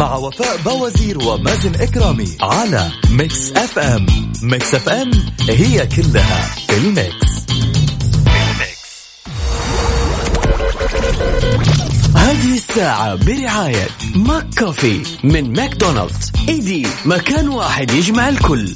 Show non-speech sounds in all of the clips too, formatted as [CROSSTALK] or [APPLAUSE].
مع وفاء بوازير ومازن إكرامي على Mix FM. Mix FM هي كلها في ال mix. هذه الساعة برعاية ماك كوفي من ماكدونالدز. إيدي مكان واحد يجمع الكل.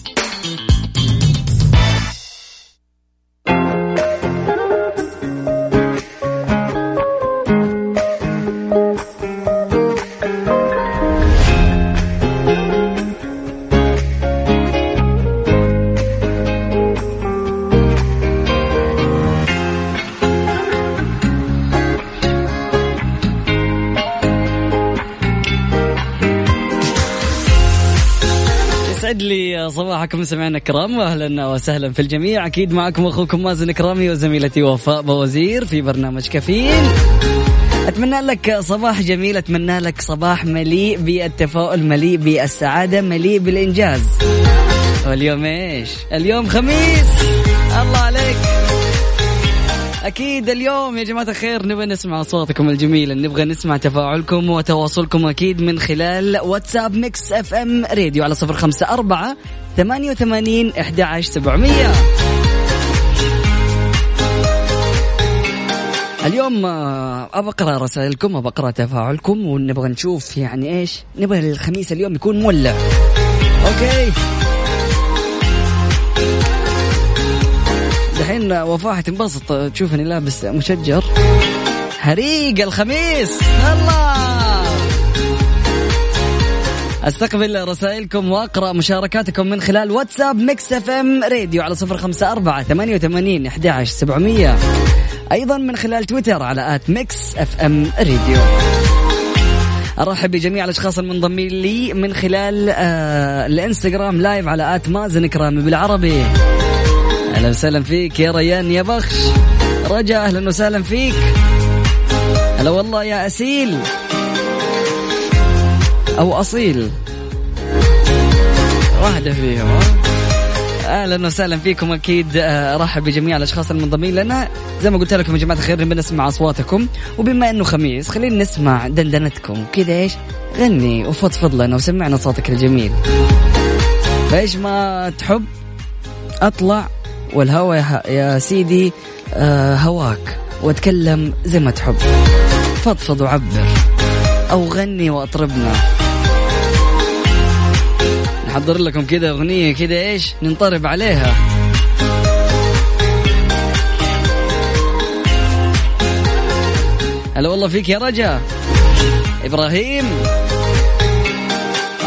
صباحكم سمعنا الكرام واهلا وسهلا في الجميع. أكيد معكم أخوكم مازن كرامي وزميلتي وفاء بوزير في برنامج كافيين أتمنى لك صباح جميل أتمنى لك صباح مليء بالتفاؤل مليء بالسعادة مليء بالإنجاز. واليوم إيش؟ اليوم خميس. الله عليك. أكيد اليوم يا جماعة الخير نبغى نسمع اصواتكم الجميله نبغى نسمع تفاعلكم وتواصلكم أكيد من خلال واتساب Mix FM Radio على صفر خمسة أربعة ثمانية وثمانين احدى عشر سبعمئه اليوم آه، ابى أقرأ رسائلكم ابى أقرأ تفاعلكم ونبغى نشوف يعني إيش نبغى الخميس اليوم يكون مولع. أوكي. دحين وفاء حتنبسط تشوفني لابس مشجر. حريق الخميس. الله أستقبل رسائلكم وأقرأ مشاركاتكم من خلال واتساب Mix FM Radio على صفر خمسة أربعة ثمانية وثمانين احدى عشر سبعمئه أيضا من خلال تويتر على at Mix FM Radio. أرحب بجميع الأشخاص المنضمين لي من خلال آه الإنستغرام live على at مازن كرامي بالعربي. أهلا وسهلا فيك يا ريان يا بخش. رجا أهلا وسهلا فيك. هلا والله يا أسيل. أو أصيل. واحدة فيهم؟ أهلا وسهلا فيكم أكيد. آه، أرحب بجميع الأشخاص المنضمين لنا. زي ما قلت لكم يا جماعة الخير نبي نسمع أصواتكم. وبما إنه خميس خلينا نسمع دندنتكم. كذا إيش؟ غني وفضفض لنا وسمعنا صوتك الجميل. فإيش ما تحب أطلع والهوى يا, سيدي آه هواك واتكلم زي ما تحب. فضفض وعبر أو غني وأطربنا. نحضر لكم كذا أغنية كذا إيش؟ ننطرب عليها. هلا والله فيك يا رجا. إبراهيم.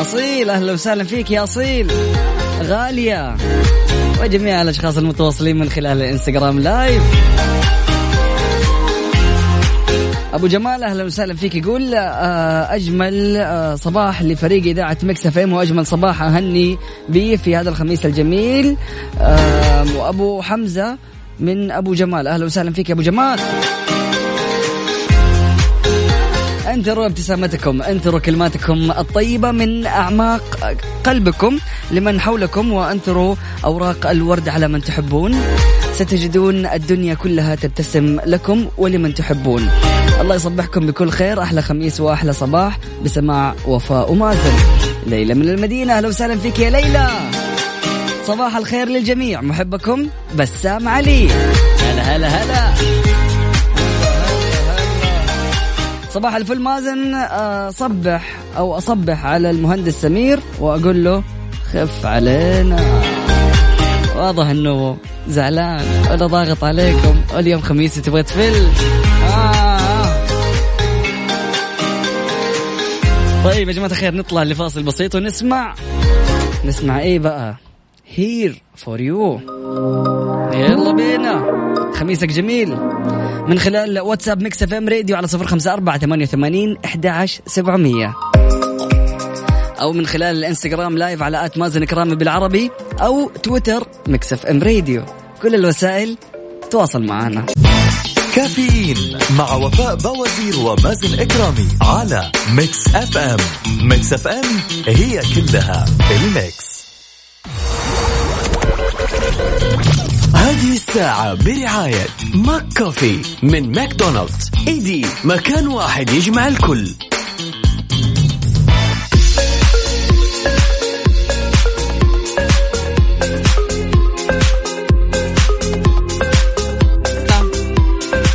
أصيل أهلا وسهلا فيك يا أصيل. غالية. وجميع الأشخاص المتواصلين من خلال الإنستغرام live. أبو جمال أهلا وسهلا فيك. يقول آه، أجمل آه، صباح لفريق إذاعة Mix FM وأجمل صباح أهني به في هذا الخميس الجميل. وأبو حمزة من أبو جمال. أهلا وسهلا فيك يا أبو جمال. انثروا ابتسامتكم انثروا كلماتكم الطيبة من أعماق قلبكم لمن حولكم وانثروا أوراق الورد على من تحبون. ستجدون الدنيا كلها تبتسم لكم ولمن تحبون. الله يصبحكم بكل خير أحلى خميس وأحلى صباح بسماع وفاء ومازن. ليلى من المدينة أهلا وسهلا فيك يا ليلى. صباح الخير للجميع محبكم بسام علي. هلا هلا هلا. صباح الفل مازن. آه، صبح أو أصبح على المهندس سمير وأقول له خف علينا. واضح إنه زعلان. ولا ضاغط عليكم. واليوم خميس تبغى تفل؟ آه. طيب يا جماعة الخير نطلع لفاصل بسيط ونسمع. نسمع إيه بقى؟ Here for You يلا بينا. خميسك جميل. من خلال واتساب Mix FM Radio على صفر خمسة أربعة ثمانية وثمانين أحد عشر سبعمية. أو من خلال الإنستغرام live على at مازن كرامي بالعربي أو تويتر Mix FM Radio. كل الوسائل تواصل معنا. كافيين مع وفاء بوازير ومازن إكرامي على ميكس إف إم. ميكس إف إم هي كلها ال mix. هذه الساعة برعاية ماك كوفي من ماكدونالدز. إيدي مكان واحد يجمع الكل.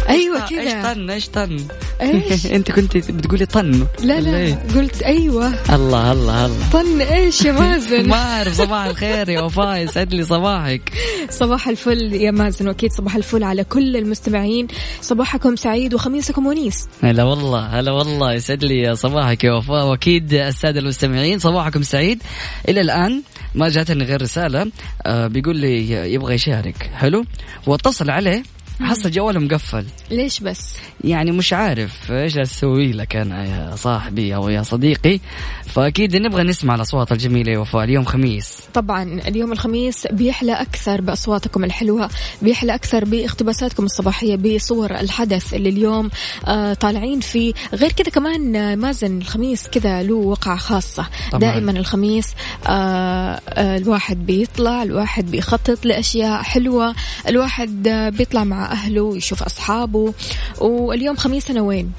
أيوه إيش كذا طن إيش طن إيش؟ [LAUGHS] أنت كنت بتقولي طن. لا لا إيه؟ قلت أيوه. الله الله الله. طن إيش يا مازن؟ [LAUGHS] ما أعرف صباح الخير يا وفاء يسعد لي صباحك. صباح الفل يا مازن وأكيد صباح الفل على كل المستمعين. صباحكم سعيد وخميسكم ونيس. هلا والله هلا والله. يسعد لي صباحك يا وفاء. وأكيد السادة المستمعين صباحكم سعيد. إلى الآن ما جاتني غير رسالة آه بيقول لي يبغى يشارك. حلو؟ واتصل عليه حصل جواله مقفل. ليش بس؟ يعني مش عارف إيش أسوي لك أنا يا صاحبي أو يا صديقي. فأكيد نبغى نسمع الأصوات الجميلة يا وفاء. اليوم خميس. طبعا اليوم الخميس بيحلى أكثر بأصواتكم الحلوة بيحلى أكثر باقتباساتكم الصباحية بصور الحدث اللي اليوم آه طالعين فيه. غير كذا كمان آه، مازن الخميس كذا له وقعة خاصة. طبعاً. دائما الخميس آه آه الواحد بيطلع الواحد بيخطط لأشياء حلوة الواحد آه بيطلع مع أهله يشوف أصحابه واليوم خميسنا وين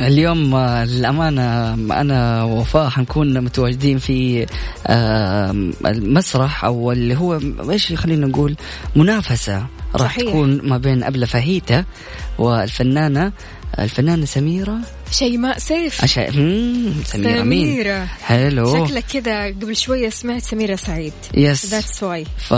اليوم آه، للأمانة أنا ووفاء حنكون متواجدين في آه، المسرح أو اللي هو إيش خلينا نقول منافسة راح. تكون ما بين أبلة فهيتة والفنانة الفنانة سميرة. شيماء سيف. أشا... مم، سميرة مين سميرة. حلو. شكلك كذا قبل شوية سمعت سميرة سعيد. Yes that's why فا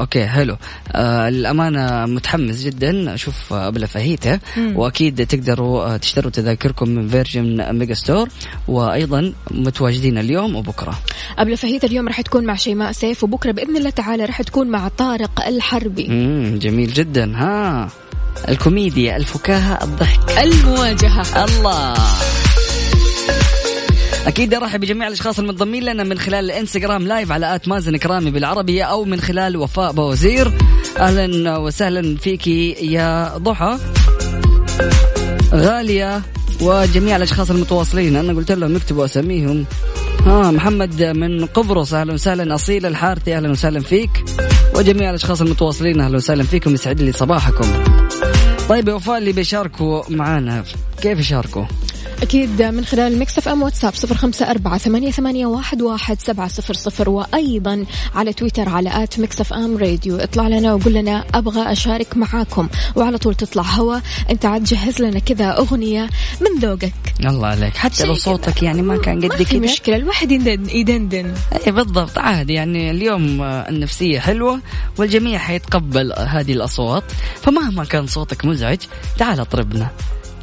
okay حلو. آه الامانه متحمس جدا. أشوف أبلة فهيتة. مم. وأكيد تقدروا آه، تشتروا تذاكركم من Virgin Megastore وأيضا متواجدين اليوم وبكرة. أبلة فهيتة اليوم راح تكون مع شيماء سيف. وبكرة بإذن الله تعالى راح تكون مع طارق الحربي. امم جميل جدا. ها. الكوميديا الفكاهة الضحك. المواجهة. الله. أكيد أرحب بجميع الأشخاص المنضمين لنا من خلال الإنستغرام live على at مازن كرامي بالعربية أو من خلال وفاء بوزير. أهلا وسهلا فيكي يا ضحى. غالية وجميع الأشخاص المتواصلين. أنا قلت لهم يكتبوا أساميهم. ها محمد من قبرص. أهلا وسهلا. أصيل الحارثي أهلا وسهلا فيك. وجميع الأشخاص المتواصلين أهلا وسهلا فيكم يسعد لي صباحكم طيب يا وفاء اللي بيشاركوا معنا كيف يشاركوا؟ أكيد من خلال Mix FM واتساب صفر خمسة أربعة ثمانية, ثمانية واحد, واحد سبعة صفر صفر وأيضا على تويتر على at Mix FM Radio اطلع لنا وقول لنا أبغى أشارك معاكم. وعلى طول تطلع هوا. أنت عاد جهز لنا كذا أغنية من ذوقك. الله عليك. حتى لو صوتك يعني ما كان ما قد في كذا. مشكلة الواحد يدندن, يدندن. اي بالضبط. عادي يعني اليوم آه، النفسية حلوة والجميع حيتقبل هذه الأصوات. فمهما كان صوتك مزعج تعال اطربنا.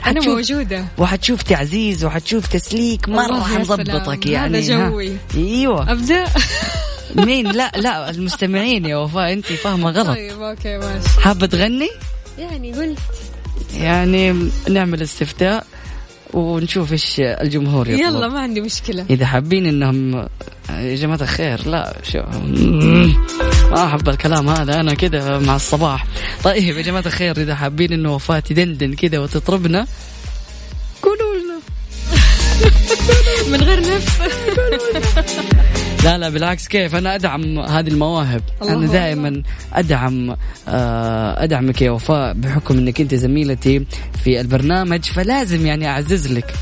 أنا حتشوف- موجودة. وحتشوف تعزيز وحتشوف تسليك مرة حنظبطك. يعني هذا ها. جوي. أيوه. أبدأ؟ [LAUGHS] مين؟ لا لا المستمعين يا وفاء انت فاهمة غلط. طيب أوكي ماشي. حابة تغني؟ يعني قلت. يعني نعمل استفتاء. ونشوف إيش الجمهور يطلب. يلا ما عندي مشكلة. إذا حابين إنهم يا جماعة الخير لا شو ما أحب الكلام هذا أنا كذا مع الصباح. طيب يا جماعة الخير إذا حابين إنه وفاة تدندن كذا وتطربنا قولوا لنا. [LAUGHS] من غير نفس [LAUGHS] لا لا بالعكس كيف؟ أنا أدعم هذه المواهب. أنا دائما أدعم آه، أدعمك يا وفاء بحكم إنك أنت زميلتي في البرنامج فلازم يعني أعزز لك.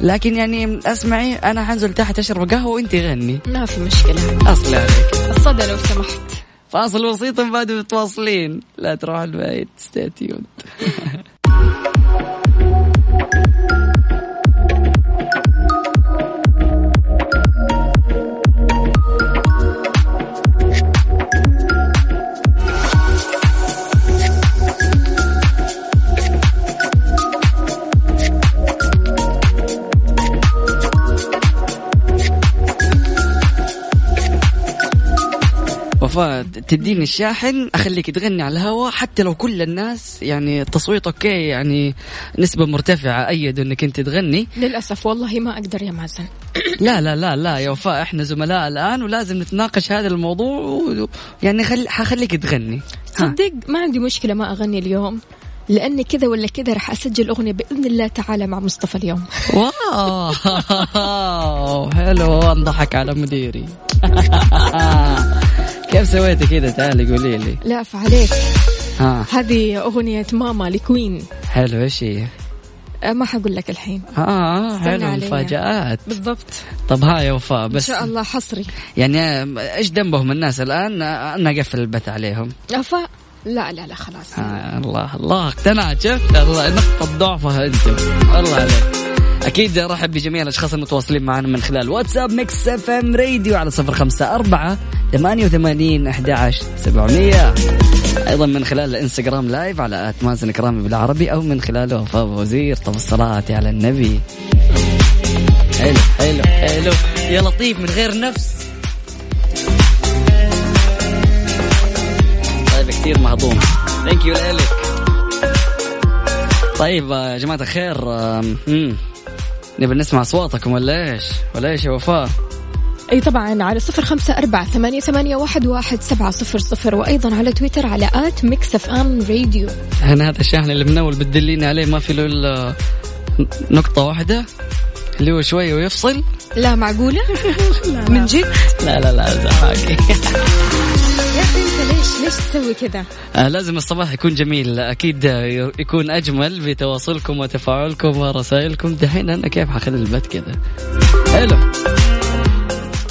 لكن يعني أسمعي أنا حنزل تحت أشرب قهوة وأنت غني. ما في مشكلة. اصلي عليك. الصدى لو سمحت. فاصل بسيط بعد متواصلين. لا تروح البعيد ستيتيود [LAUGHS] تديني الشاحن أخليك تغني على الهواء حتى لو كل الناس يعني التصويت okay يعني نسبة مرتفعة ايدوا إنك أنت تغني. للأسف والله ما أقدر يا مازن. [COUGHS] لا لا لا لا يا وفاء إحنا زملاء الآن ولازم نتناقش هذا الموضوع. يعني خل... حخليك تغني. صدق ما عندي مشكلة ما أغني اليوم. لأني كذا ولا كذا راح أسجل أغنية بإذن الله تعالى مع مصطفى اليوم. [LAUGHS] wow حلو انضحك على مديري. [LAUGHS] كيف سويتي كذا؟ تعالي قولي لي. لا فعليك. ها. هذه أغنية ماما لكوين. حلو إيش هي؟ أه، ما حقول لك الحين. آه استنى حلو. مفاجآت. بالضبط. طب ها يا وفاء إن بس شاء الله حصري. يعني إيش ذنبهم الناس الآن؟ أنا أقفل البث عليهم. افا لا لا لا خلاص. آه الله الله اقتنعت شفت؟ الله نقطة ضعفها أنت. الله عليك. أكيد رحب بجميع الأشخاص المتواصلين معنا من خلال واتساب Mix FM Radio على صفر خمسة أربعة ثمانية وثمانين أحد عشر سبعمية. أيضا من خلال الإنستغرام live على at مازن كرامي بالعربي أو من خلال وفاء وزير طب الصلاة على النبي. حلو حلو حلو. يا لطيف من غير نفس. طيب كثير مهضوم. thank you لك طيب يا جماعة الخير. نبي نسمع أصواتكم ولا إيش؟ ولا إيش يا وفاء؟ أي طبعا على صفر خمسة أربعة ثمانية, ثمانية واحد, واحد سبعة صفر صفر وأيضا على تويتر على at Mix FM Radio. أنا هذا الشاحن اللي منول بتدليني عليه ما في له إلا نقطة واحدة اللي هو شوي ويفصل. لا معقولة؟ [LAUGHS] من جد؟ لا لا لا زحاكي ليش تسوي كذا؟ آه، لازم الصباح يكون جميل. أكيد آه، يكون أجمل بتواصلكم وتفاعلكم ورسائلكم. دحين أنا كيف حخلي البث كذا؟ حلو.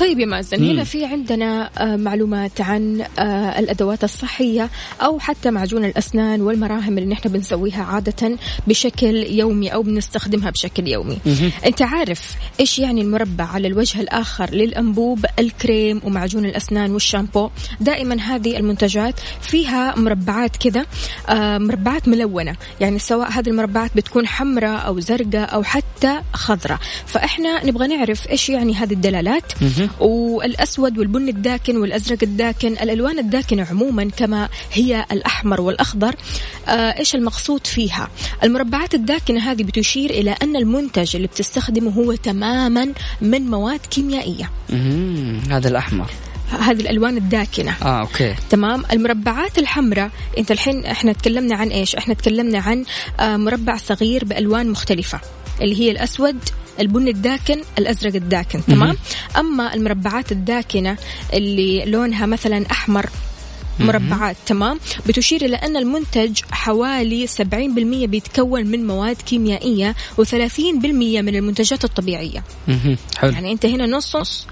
طيب يا مازن مم. هنا في عندنا آه، معلومات عن آه، الأدوات الصحية أو حتى معجون الأسنان والمراهم اللي نحن بنسويها عادة بشكل يومي أو بنستخدمها بشكل يومي. مهم. أنت عارف إيش يعني المربع على الوجه الآخر للأنبوب الكريم ومعجون الأسنان والشامبو؟ دائما هذه المنتجات فيها مربعات كذا آه، مربعات ملونة. يعني سواء هذه المربعات بتكون حمراء أو زرقاء أو حتى خضراء. فإحنا نبغى نعرف إيش يعني هذه الدلالات. مهم. والأسود والبني الداكن والأزرق الداكن الألوان الداكنة عموما كما هي الأحمر والأخضر آه إيش المقصود فيها؟ المربعات الداكنة هذه بتشير إلى أن المنتج اللي بتستخدمه هو تماما من مواد كيميائية. مهم. هذا الأحمر. هذه الألوان الداكنة. آه أوكي. تمام. المربعات الحمراء أنت الحين إحنا تكلمنا عن إيش؟ إحنا تكلمنا عن آه، مربع صغير بألوان مختلفة. اللي هي الأسود البني الداكن الأزرق الداكن تمام؟ أما المربعات الداكنة اللي لونها مثلا أحمر مربعات تمام؟ بتشير إلى أن المنتج حوالي 70% بيتكون من مواد كيميائية و30% من المنتجات الطبيعية. حلو. يعني أنت هنا نص نص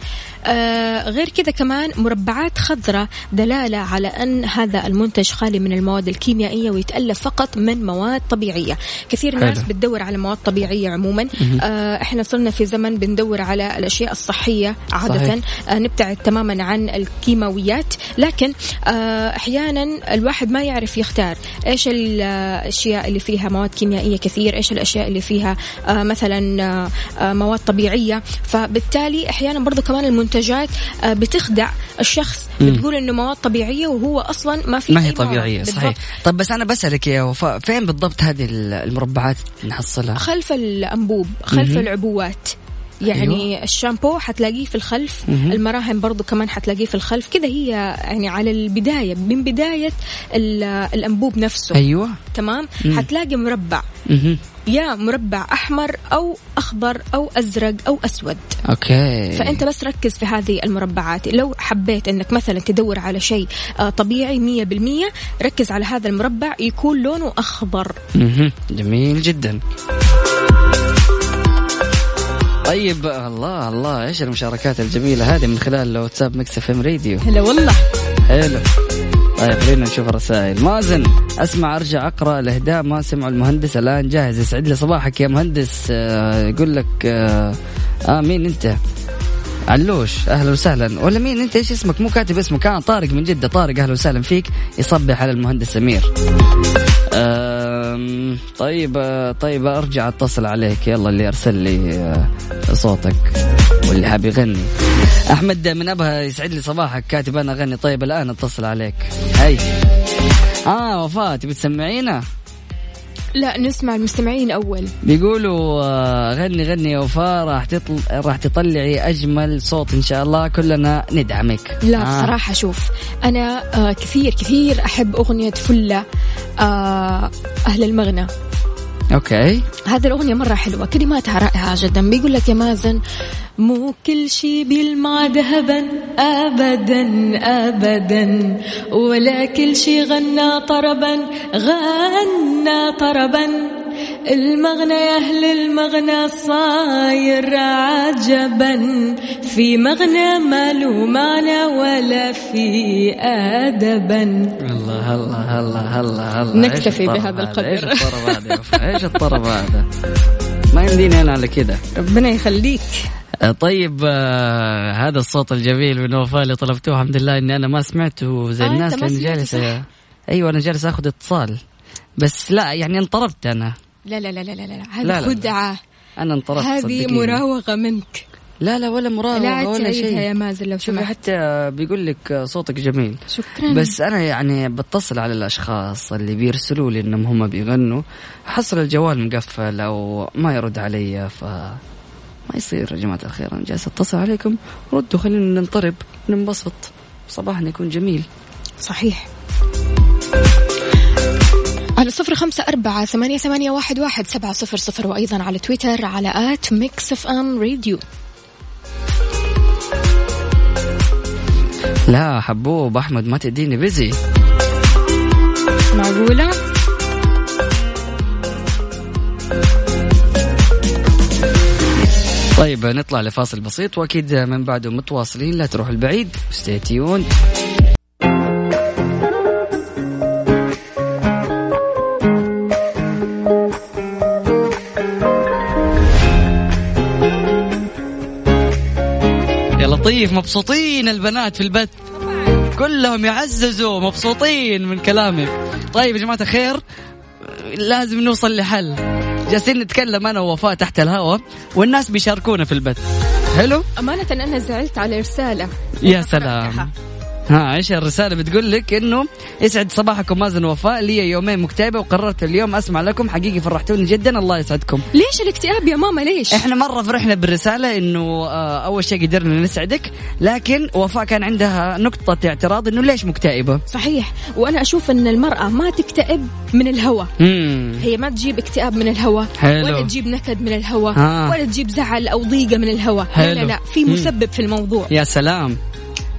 آه غير كذا كمان مربعات خضراء دلالة على أن هذا المنتج خالي من المواد الكيميائية ويتألف فقط من مواد طبيعية. كثير. ناس بتدور على مواد طبيعية عموما. آه إحنا صرنا في زمن بندور على الأشياء الصحية عادة. صحيح. آه نبتعد تماما عن الكيماويات. لكن آه أحيانا الواحد ما يعرف يختار إيش الأشياء اللي فيها مواد كيميائية كثير إيش الأشياء اللي فيها آه مثلا آه آه مواد طبيعية. فبالتالي أحيانا برضو كمان المنتجات آه بتخدع الشخص بتقول إنه مواد طبيعية وهو أصلا ما في ما هي. طبيعية صحيح. طب بس أنا بسألك يا وفاء فين بالضبط هذه المربعات نحصلها خلف الأنبوب خلف مهم. العبوات يعني أيوة. الشامبو حتلاقيه في الخلف مهم. المراهم برضو كمان حتلاقيه في الخلف كذا هي يعني على البداية من بداية ال- الأنبوب نفسه أيوة تمام مم. حتلاقي مربع مهم. يا مربع أحمر أو أخضر أو أزرق أو أسود. okay. فأنت بس ركز في هذه المربعات. لو حبيت أنك مثلا تدور على شيء آه، طبيعي مية بالمية ركز على هذا المربع يكون لونه أخضر. مهم. جميل جدا. طيب الله الله إيش المشاركات الجميلة هذه من خلال واتساب Mix FM Radio؟ هلا والله. حلو. طيب خلينا نشوف الرسائل. مازن أسمع أرجع أقرأ الأهداء ما سمعوا المهندس الآن جاهز. يسعد لي صباحك يا مهندس. آه، يقول لك آه, آه مين أنت؟ علوش أهلا وسهلا. ولا مين أنت؟ إيش اسمك؟ مو كاتب اسمك. كان طارق من جدة. طارق أهلا وسهلا فيك. يصبح على المهندس سمير. طيب آه، طيب أرجع أتصل عليك. يلا اللي أرسل لي آه، صوتك. واللي حاب يغني. أحمد من أبها يسعد لي صباحك. كاتب أنا اغني طيب الآن أتصل عليك. هاي. آه وفاة تبي تسمعينا؟ لا نسمع المستمعين أول. بيقولوا آه، غني غني يا وفاء راح تطل... راح تطلعي أجمل صوت إن شاء الله. كلنا ندعمك. لا آه. بصراحة شوف أنا آه كثير كثير أحب أغنية فلة آه أهل المغنى. أوكي. هذه الأغنية مرة حلوة كلماتها رائعة جدا. بيقول لك يا مازن مو كل شي بيلمع ذهبا أبدا أبدا. ولا كل شي غنى طربا غنى طربا. المغنى يا أهل المغنى صاير عجبا. في مغنى ما له معنى ولا في أدبا. الله الله الله الله الله. نكتفي بهذا هذا؟ القدر. إيش الطرب هذا يا وفاء؟ إيش الطرب هذا؟ ما يمديني أنا على كذا ربنا يخليك. طيب آه هذا الصوت الجميل من وفاء اللي طلبتوه. الحمد لله إني أنا ما سمعته زي آه، الناس لاني سمعته جالسة. أيوه أنا جالس آخذ اتصال. بس لا يعني انطربت أنا. لا لا لا لا لا, لا. لا، هذه لا. خدعة. أنا انطربت هذه. مراوغة منك. لا لا ولا لا مراوغة عاد ولا شيء. يا مازن لو سمحت. حتى بيقول لك صوتك جميل. شكرا. بس أنا يعني بتصل على الأشخاص اللي بيرسلوا لي إنهم هم بيغنوا. حصل الجوال مقفل أو ما يرد علي ف ما يصير يا جماعة الخير. أنا جالس أتصل عليكم. ردوا خلينا ننطرب ننبسط. صباحنا يكون جميل. صحيح. على صفر خمسة أربعة ثمانية, ثمانية واحد, واحد سبعة صفر صفر وأيضا على تويتر على at Mix FM Radio. لا حبوب أحمد ما تديني بزي معقولة؟ طيب نطلع لفاصل بسيط وأكيد من بعده متواصلين لا تروح البعيد. ستيتيون لطيف مبسوطين البنات في البث. كلهم يعززوا مبسوطين من كلامك. طيب يا جماعة الخير لازم نوصل لحل. جالسين نتكلم أنا ووفاء تحت الهواء والناس بيشاركونا في البث. حلو؟ أمانة أنا زعلت على رسالة. يا سلام. ها إيش الرسالة؟ بتقول لك إنه يسعد صباحكم مازن وفاء. لي يومين مكتئبة وقررت اليوم أسمع لكم. حقيقي فرحتوني جدا. الله يسعدكم. ليش الاكتئاب يا ماما؟ ليش؟ إحنا مرة فرحنا بالرسالة إنه آه، أول شيء قدرنا نسعدك لكن وفاء كان عندها نقطة اعتراض إنه ليش مكتئبة؟ صحيح. وأنا أشوف أن المرأة ما تكتئب من الهوى. هي ما تجيب اكتئاب من الهوى. ولا تجيب نكد من الهوى آه. ولا تجيب زعل أو ضيقة من الهوى. لا. لا لا. في مم. مسبب في الموضوع. يا سلام.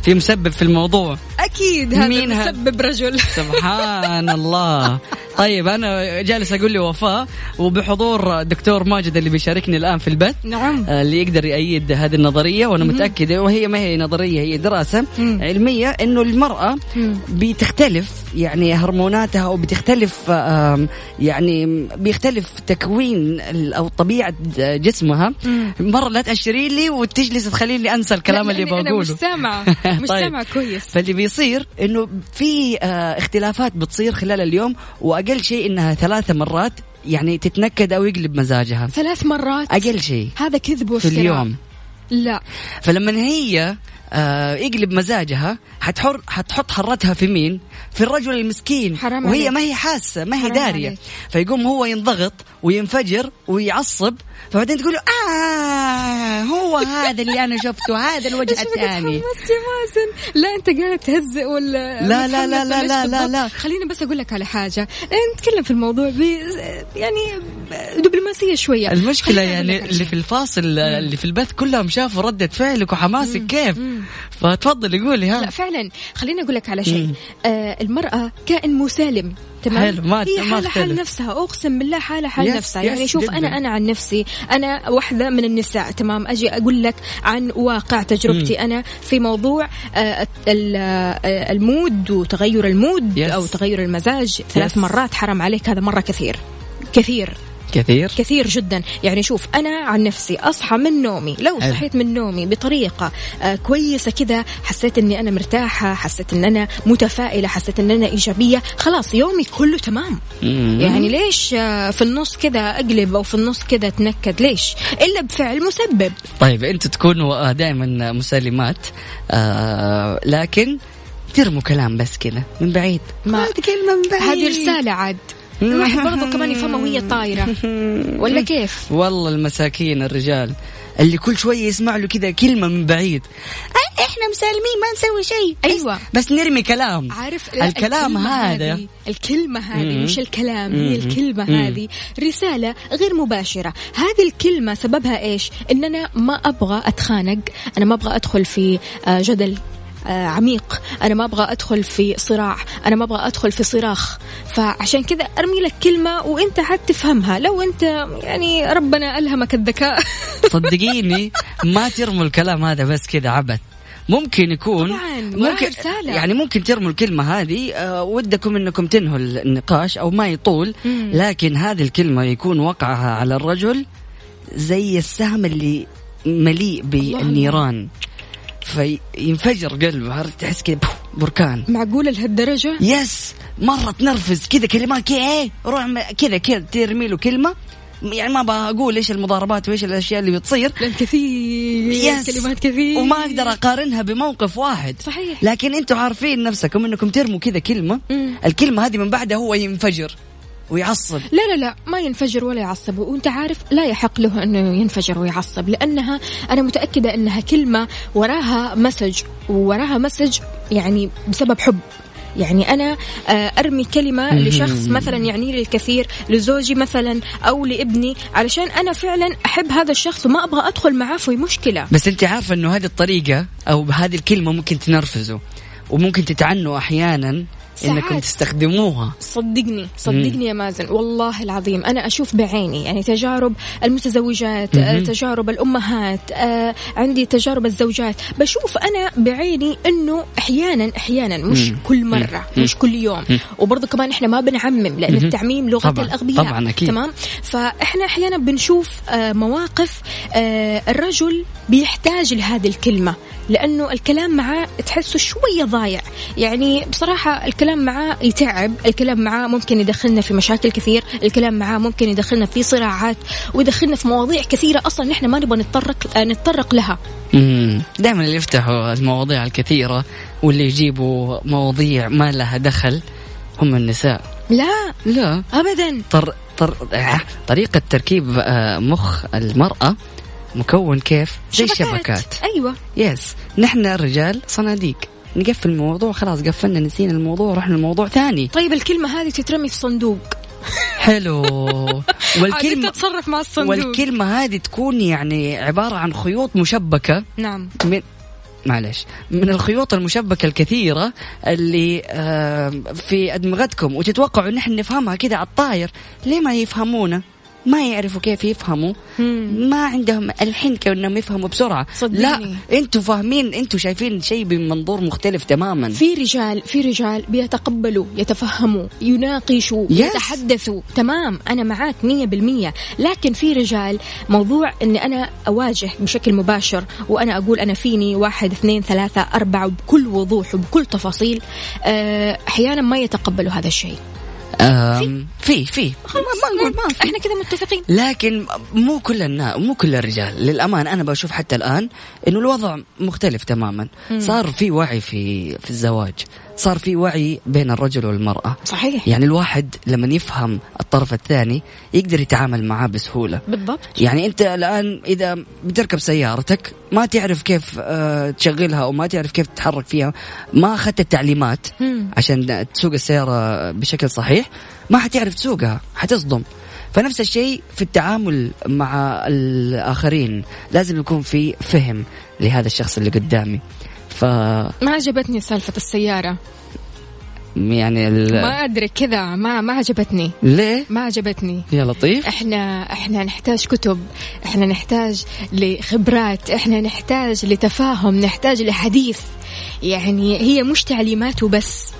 في مسبب في الموضوع. أكيد هذا مين؟ مسبب رجل [LAUGHS] سبحان الله طيب أنا جالس أقول لي وفاء وبحضور دكتور ماجد اللي بيشاركني الآن في البث نعم آه، اللي يقدر يأيد هذه النظرية وأنا متأكدة وهي ما هي نظرية هي دراسة مم. علمية إنه المرأة مم. بتختلف يعني هرموناتها وبتختلف آم، يعني بيختلف تكوين أو طبيعة جسمها مم. مرة لا تأشري لي وتجلس تخليني لي أنسى الكلام لا، اللي أنا مش بقوله سامعة مش [LAUGHS] طيب. سامعة كويس فاللي بيصير إنه في آه، اختلافات بتصير خلال اليوم وأقل شيء إنها ثلاث مرات يعني تتنكد أو يقلب مزاجها. ثلاث مرات؟ أقل شيء. هذا كذب في اليوم. لا. فلما هي آه يقلب مزاجها حتحر حتحط حرتها في مين؟ في الرجل المسكين. حرام وهي عليك. ما هي حاسة ما هي دارية. عليك. فيقوم هو ينضغط وينفجر ويعصب فبعدين تقول آه هو هذا اللي أنا شفته هذا الوجه [LAUGHS] الثاني. تحمست يا مازن؟ لا أنت قاعد تهزئ ولا لا، لا، لا، لا، لا، لا،؟ لا. خليني بس أقول لك على حاجة. نتكلم في الموضوع ب يعني دبلوماسية شوية. أقول يعني اللي. في الفاصل اللي في البث كلهم شافوا ردة فعلك وحماسك كيف. فتفضلي قولي لا ها فعلا. خليني أقول لك على شيء. آه المرأة كائن مسالم. تمام حلو، ما- هي حالة حال. نفسها أقسم بالله حالة حال yes، نفسها yes، يعني شوف جداً. أنا أنا عن نفسي أنا واحدة من النساء تمام أجي أقول لك عن واقع تجربتي أنا في موضوع آه آه، ال mood وتغير ال mood yes. أو تغير المزاج ثلاث yes. مرات حرام عليك هذا مرة كثير كثير كثير. كثير جدا. يعني شوف أنا عن نفسي أصحى من نومي لو حلو. صحيت من نومي بطريقة آه كويسة كذا حسيت إني أنا مرتاحة حسيت إن أنا متفائلة حسيت إن أنا إيجابية خلاص يومي كله تمام. مم. يعني ليش آه في النص كذا أقلب أو في النص كذا أتنكد؟ ليش؟ إلا بفعل مسبب. طيب أنتوا تكونوا دائما مسالمات آه لكن ترموا كلام بس كذا من بعيد. ما- كلمة من بعيد. هذه رسالة عاد. الواحد برضو كمان يفهمها وهي [LAUGHS] طايرة. ولا كيف؟ والله المساكين الرجال اللي كل شوية يسمع له كذا كلمة من بعيد. "أ- إحنا مسالمين ما نسوي شيء. بس- أيوة. بس نرمي كلام. عارف؟ لا، الكلام هذا. هذه الكلمة هذه. مش الكلام مم. هي الكلمة مم. هذه. رسالة غير مباشرة. هذه الكلمة سببها إيش؟ إن أنا ما أبغى أتخانق أنا ما أبغى أدخل في آه، جدل عميق. أنا ما أبغى أدخل في صراع. أنا ما أبغى أدخل في صراخ. فعشان كذا أرمي لك كلمة وأنت حتفهمها لو أنت يعني ربنا ألهمك الذكاء. [LAUGHS] صدقيني ما ترموا الكلام هذا بس كذا عبث. ممكن يكون طبعاً، ممكن رسالة. يعني ممكن ترموا الكلمة هذه آه، ودكم إنكم تنهوا النقاش أو ما يطول. مم. لكن هذه الكلمة يكون وقعها على الرجل زي السهم اللي مليء بالنيران. فينفجر قلبه عرفت تحس كذا بركان. معقولة لهالدرجة؟ يس مرة تنرفز كذا كلمات كذا إيه روح كذا كذا ترمي له كلمة. يعني ما بقول إيش المضاربات وإيش الأشياء اللي بتصير. لأن كثير يس كلمات كثير. وما أقدر أقارنها بموقف واحد. صحيح. لكن أنتم عارفين نفسكم إنكم ترموا كذا كلمة. مم. الكلمة هذه من بعدها هو ينفجر. ويعصب. لا لا لا ما ينفجر ولا يعصب. وأنت عارف لا يحق له أنه ينفجر ويعصب لأنها أنا متأكدة أنها كلمة وراها message وراها message يعني بسبب حب. يعني أنا آه، أرمي كلمة لشخص مثلا يعني لي الكثير لزوجي مثلا أو لابني علشان أنا فعلا أحب هذا الشخص وما أبغى أدخل معاه في مشكلة. بس أنت عارفة أنه هذه الطريقة أو هذه الكلمة ممكن تنرفزه وممكن تتعنوا أحيانا إنكم. تستخدموها. صدقني صدقني يا مازن. والله العظيم أنا أشوف بعيني يعني تجارب المتزوجات آه، تجارب الأمهات آه، عندي تجارب الزوجات. بشوف أنا بعيني إنه أحيانا أحيانا مش مم. كل مرة مش كل يوم. وبرضه كمان إحنا ما بنعمم لأن التعميم لغة طبعاً، الأغبياء. طبعاً أكيد. تمام؟ فإحنا أحيانا بنشوف آه، مواقف آه، الرجل بيحتاج لهذه الكلمة. لأنه الكلام معاه تحسه شوية ضايع. يعني بصراحة الكلام معاه يتعب الكلام معاه ممكن يدخلنا في مشاكل كثير الكلام معاه ممكن يدخلنا في صراعات ويدخلنا في مواضيع كثيرة أصلا نحن ما نبغى نتطرق آه، نتطرق لها. دائما اللي يفتحوا المواضيع الكثيرة واللي يجيبوا مواضيع ما لها دخل هم النساء. لا لا. ابدا. طر... طر... آه، طريقة تركيب آه، مخ المرأة مكون كيف؟ زي الشبكات أيوه. يس نحن الرجال صناديق. نقفل الموضوع خلاص قفلنا نسينا الموضوع رحنا الموضوع ثاني. طيب الكلمة هذه تترمي في صندوق. حلو. [LAUGHS] والكلمة تتصرف مع الصندوق. والكلمة هذه تكون يعني عبارة عن خيوط مشبكة. نعم. من معلش. من الخيوط المشبكة الكثيرة اللي آه، في أدمغتكم. وتتوقعوا إن إحنا نفهمها كذا على الطاير. ليه ما يفهمونا؟ ما يعرفوا كيف يفهموا. ما عندهم الحنكة إنهم يفهموا بسرعة. صدقني. لا أنتوا فاهمين أنتوا شايفين شيء بمنظور مختلف تماما. في رجال في رجال بيتقبلوا يتفهموا يناقشوا Yes. يتحدثوا. تمام أنا معاك مية بالمية. لكن في رجال موضوع أني أنا أواجه بشكل مباشر وأنا أقول أنا فيني واحد اثنين ثلاثة أربعة وبكل وضوح وبكل تفاصيل آه، أحيانا ما يتقبلوا هذا الشيء. في في ما ما نقول ما في. إحنا كذا متفقين. لكن مو كل الناس مو كل الرجال. للأمان أنا بشوف حتى الآن إنه الوضع مختلف تماما. صار في وعي في في الزواج. صار في وعي بين الرجل والمرأة. صحيح. يعني الواحد لما يفهم الطرف الثاني يقدر يتعامل معاه بسهولة. بالضبط. يعني انت الآن إذا بتركب سيارتك ما تعرف كيف آه، تشغلها أو ما تعرف كيف تتحرك فيها ما أخذت التعليمات مم. عشان تسوق السيارة بشكل صحيح ما حتعرف تسوقها حتصدم. فنفس الشيء في التعامل مع الآخرين لازم يكون في فهم لهذا الشخص اللي قدامي. ف ما عجبتني سالفة السيارة. يعني ال... ما أدري كذا ما ما عجبتني. ليه؟ ما عجبتني. يا لطيف. إحنا إحنا نحتاج كتب إحنا نحتاج لخبرات إحنا نحتاج لتفاهم نحتاج لحديث. يعني هي مش تعليمات وبس.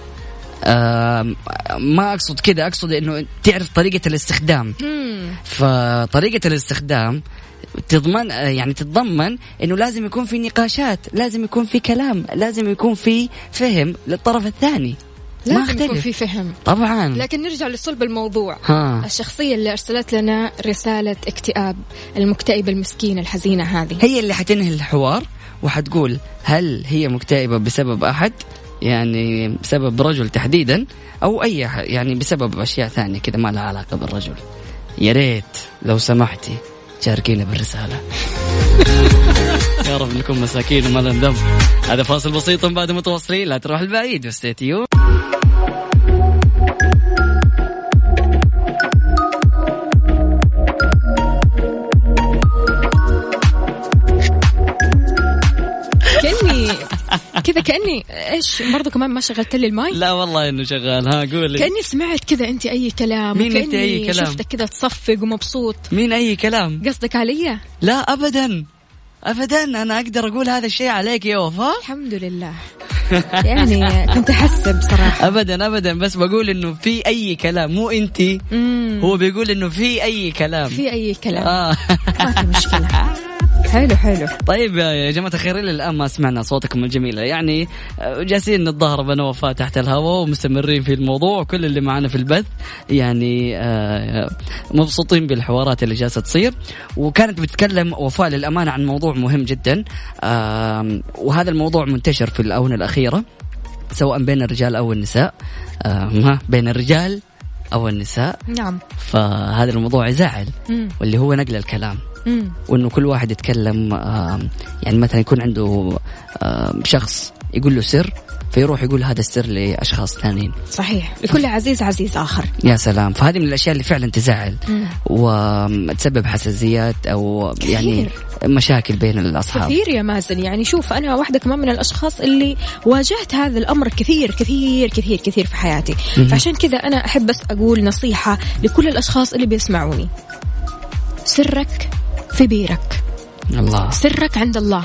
آم، ما أقصد كذا أقصد إنه تعرف طريقة الاستخدام. فطريقة الاستخدام تضمن يعني تتضمن إنه لازم يكون في نقاشات لازم يكون في كلام لازم يكون في فهم للطرف الثاني. ما لازم يكون في فهم. طبعا. لكن نرجع لصلب الموضوع. ها. الشخصية اللي أرسلت لنا رسالة اكتئاب المكتئبة المسكينة الحزينة هذه. هي اللي حتنهي الحوار وحتقول هل هي مكتئبة بسبب أحد؟ يعني بسبب رجل تحديدا أو أي يعني بسبب أشياء ثانية كذا ما لها علاقة بالرجل. يا ريت لو سمحتي. شاركينا بالرسالة. [LAUGHS] يا رب نكون مساكين وما ذنب هذا فاصل بسيط بعد متواصلين. لا تروح البعيد وستيتيو كذا كأني إيش برضو كمان ما شغلت لي الماي لا والله إنه شغال ها قولي كأني سمعت كذا أنت أي كلام مين وكأني أي كلام؟ شفتك كذا تصفق ومبسوط. مين أي كلام؟ قصدك علي؟ لا ابدا. ابدا أنا أقدر أقول هذا الشيء عليك يا وفاء. الحمد لله. يعني كنت أحسب صراحة. ابدا ابدا بس بقول إنه في أي كلام مو أنت. هو بيقول إنه في أي كلام. في أي كلام. آه. ما في مشكلة. [LAUGHS] حلو حلو. طيب يا جماعة الخير إلى الآن ما سمعنا صوتكم الجميلة يعني آه، جالسين نتظاهر أنا وفاء تحت الهواء ومستمرين في الموضوع وكل اللي معنا في البث يعني آه، مبسوطين بالحوارات اللي جالسة تصير. وكانت بتتكلم وفاء للأمانة عن موضوع مهم جدا آم، وهذا الموضوع منتشر في الآونة الأخيرة سواء بين الرجال أو النساء. آه، ما بين الرجال أو النساء. نعم. فهذا الموضوع يزعل. واللي هو نقل الكلام. مم. وإنه كل واحد يتكلم يعني مثلا يكون عنده شخص يقول له سر فيروح يقول هذا السر لأشخاص ثانيين. صحيح. لكل عزيز عزيز آخر. يا سلام. فهذه من الأشياء اللي فعلا تزعل وتسبب حساسيات أو يعني مشاكل بين الأصحاب. كثير يا مازن. يعني شوف أنا واحدة كمان من الأشخاص اللي واجهت هذا الأمر كثير كثير كثير كثير في حياتي. فعشان كذا أنا أحب بس أقول نصيحة لكل الأشخاص اللي بيسمعوني. سرك في بيرك. الله. سرك عند الله.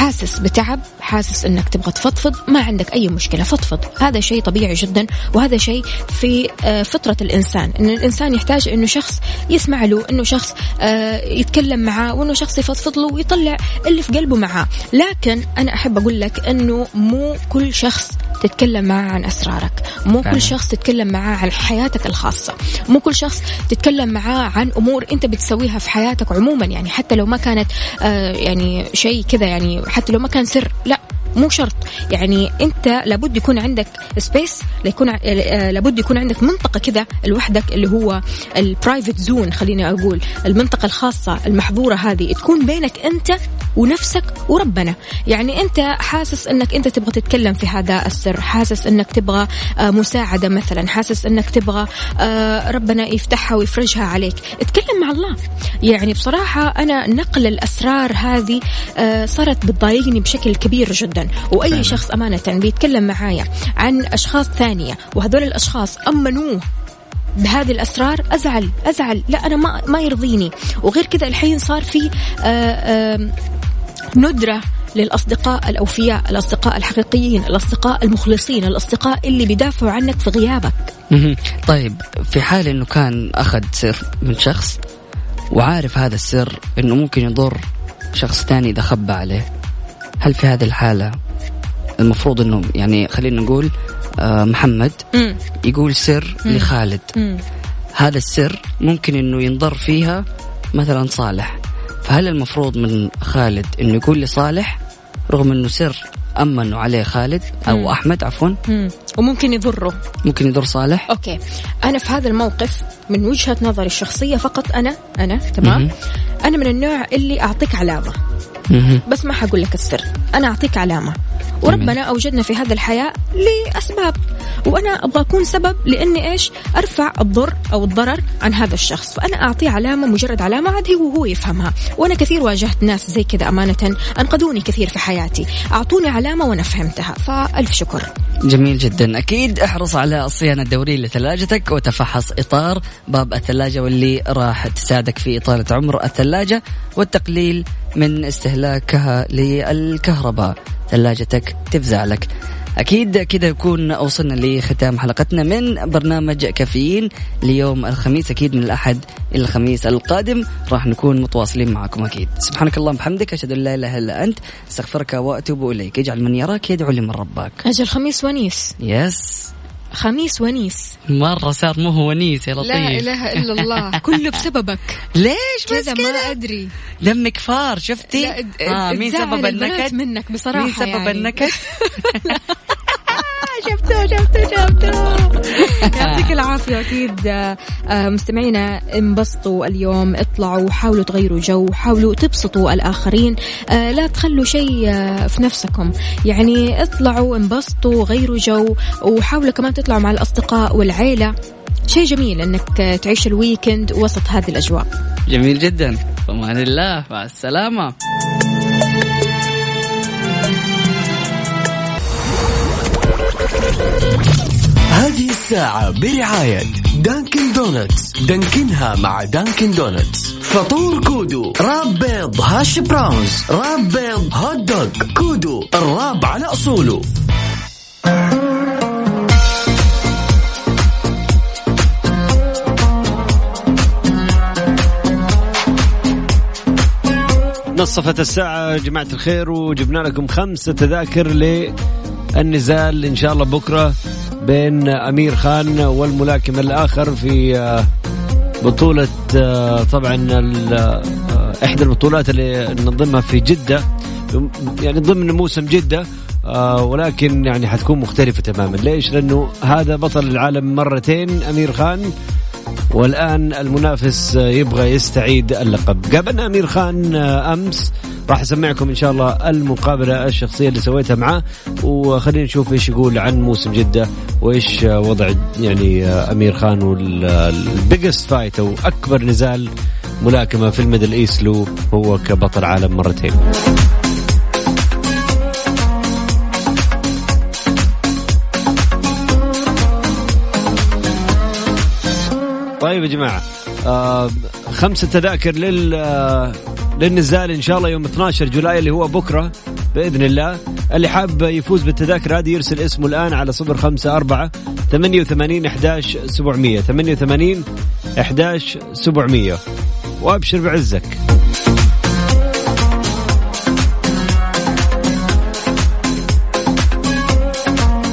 حاسس بتعب حاسس إنك تبغى تفضفض ما عندك أي مشكلة فضفض. هذا شيء طبيعي جدا وهذا شيء في آه، فطرة الإنسان إن الإنسان يحتاج إنه شخص يسمع له إنه شخص آه، يتكلم معاه وإنه شخص يفضفض له ويطلع اللي في قلبه معاه. لكن أنا أحب أقول لك إنه مو كل شخص تتكلم معاه عن أسرارك. مو فعلا. كل شخص تتكلم معاه عن حياتك الخاصة. مو كل شخص تتكلم معاه عن أمور أنت بتسويها في حياتك عموما يعني حتى لو ما كانت آه يعني شيء كذا يعني حتى لو ما كان سر لا. مو شرط. يعني انت لابد يكون عندك space ليكون آه، لابد يكون عندك منطقة كذا لوحدك اللي هو ال private zone خليني أقول. المنطقة الخاصة المحظورة هذه تكون بينك أنت ونفسك وربنا. يعني أنت حاسس إنك أنت تبغى تتكلم في هذا السر حاسس إنك تبغى آه، مساعدة مثلا حاسس إنك تبغى آه، ربنا يفتحها ويفرجها عليك. اتكلم مع الله. يعني بصراحة أنا نقل الأسرار هذه صارت بتضايقني بشكل كبير جدا. وأي فعلا. شخص أمانة بيتكلم معايا عن أشخاص ثانية وهذول الأشخاص أمنوه بهذه الأسرار أزعل أزعل لا أنا ما ما يرضيني وغير كذا الحين صار في آه، آم، ندرة للأصدقاء الأوفياء الأصدقاء الحقيقيين الأصدقاء المخلصين الأصدقاء اللي بيدافعوا عنك في غيابك. طيب في حال إنه كان أخذ سر من شخص وعارف هذا السر إنه ممكن يضر شخص ثاني إذا خبى عليه هل في هذه الحالة المفروض إنه يعني خلينا نقول آه، محمد مم. يقول سر لخالد مم. هذا السر ممكن إنه ينضر فيها مثلا صالح فهل المفروض من خالد إنه يقول لصالح رغم إنه سر أمنوا عليه خالد أو مم. أحمد عفوا مم. وممكن يضره ممكن يضر صالح أوكي أنا في هذا الموقف من وجهة نظري الشخصية فقط أنا أنا تمام مهم. أنا من النوع اللي أعطيك علامة مهم. بس ما حقول لك السر. أنا أعطيك علامة. وربنا أوجدنا في هذا الحياة لأسباب. وأنا أبغى أكون سبب لأني إيش؟ أرفع الضر أو الضرر عن هذا الشخص. فأنا أعطيه علامة مجرد علامة عاد هو وهو يفهمها. وأنا كثير واجهت ناس زي كذا أمانة أنقذوني كثير في حياتي. أعطوني علامة وأنا فهمتها. فألف شكر. جميل جدا. أكيد احرص على الصيانه الدوريه لثلاجتك وتفحص إطار باب الثلاجة واللي راح تساعدك في إطالة عمر الثلاجة والتقليل من استهلاكها للكهرباء. ثلاجتك تفزع لك. أكيد كذا يكون وصلنا لختام حلقتنا من برنامج كافيين. ليوم الخميس أكيد من الأحد إلى الخميس القادم راح نكون متواصلين معكم أكيد. سبحانك اللهم وبحمدك أشهد أن لا إله إلا أنت أستغفرك وأتوب إليك. اجعل من يراك يدعو لمن رباك. أجل خميس ونيس. يس خميس ونيس مرة صار مو هو ونيس يا لطيف لا إله إلا الله كله بسببك ليش بس كذا ما أدري دمك فار شفتي لا، آه مين سبب النكد منك بصراحة مين سبب يعني. النكد شفتوا شفتوا شفتوا [LAUGHS] يعطيك العافية أكيد. آه، آه، مستمعينا انبسطوا اليوم اطلعوا حاولوا تغيروا جو حاولوا تبسطوا الآخرين. آه، لا تخلوا شيء في نفسكم. يعني اطلعوا انبسطوا غيروا جو وحاولوا كمان تطلعوا مع الأصدقاء والعيلة. شيء جميل إنك تعيش ال weekend وسط هذه الأجواء. جميل جدا. فمان الله مع السلامة. الساعة برعاية دانكن دونتس. دانكنها مع دانكن دونتس. فطور كودو wrap بيض hash browns wrap بيض hot dog كودو ال wrap على أصوله. نصفت الساعة يا جماعة الخير وجبنا لكم خمسة تذاكر للنزال إن شاء الله بكرة. بين أمير خان والملاكم الآخر في آه، بطولة آه، طبعا آه، إحدى البطولات اللي ننظمها في جدة يعني ضمن موسم جدة ولكن يعني حتكون مختلفة تماما ليش؟ لأنه هذا بطل العالم مرتين أمير خان والآن المنافس يبغى يستعيد اللقب. قابلنا أمير خان أمس. راح أسمعكم إن شاء الله المقابلة الشخصية اللي سويتها معاه. وخلينا نشوف إيش يقول عن موسم جدة وإيش وضع يعني أمير خان وال biggest fight أو أكبر نزال ملاكمة في ال Middle East هو كبطل عالم مرتين. طيب يا جماعة آه خمسة تذاكر لل آه للنزال إن شاء الله يوم 12 جولاي اللي هو بكرة بإذن الله. اللي حاب يفوز بالتذاكر هذه يرسل اسمه الآن على صفر خمسة أربعة ثمانية وثمانين أحداش سبعمية ثمانية وثمانين أحداش سبعمية. وأبشر بعزك.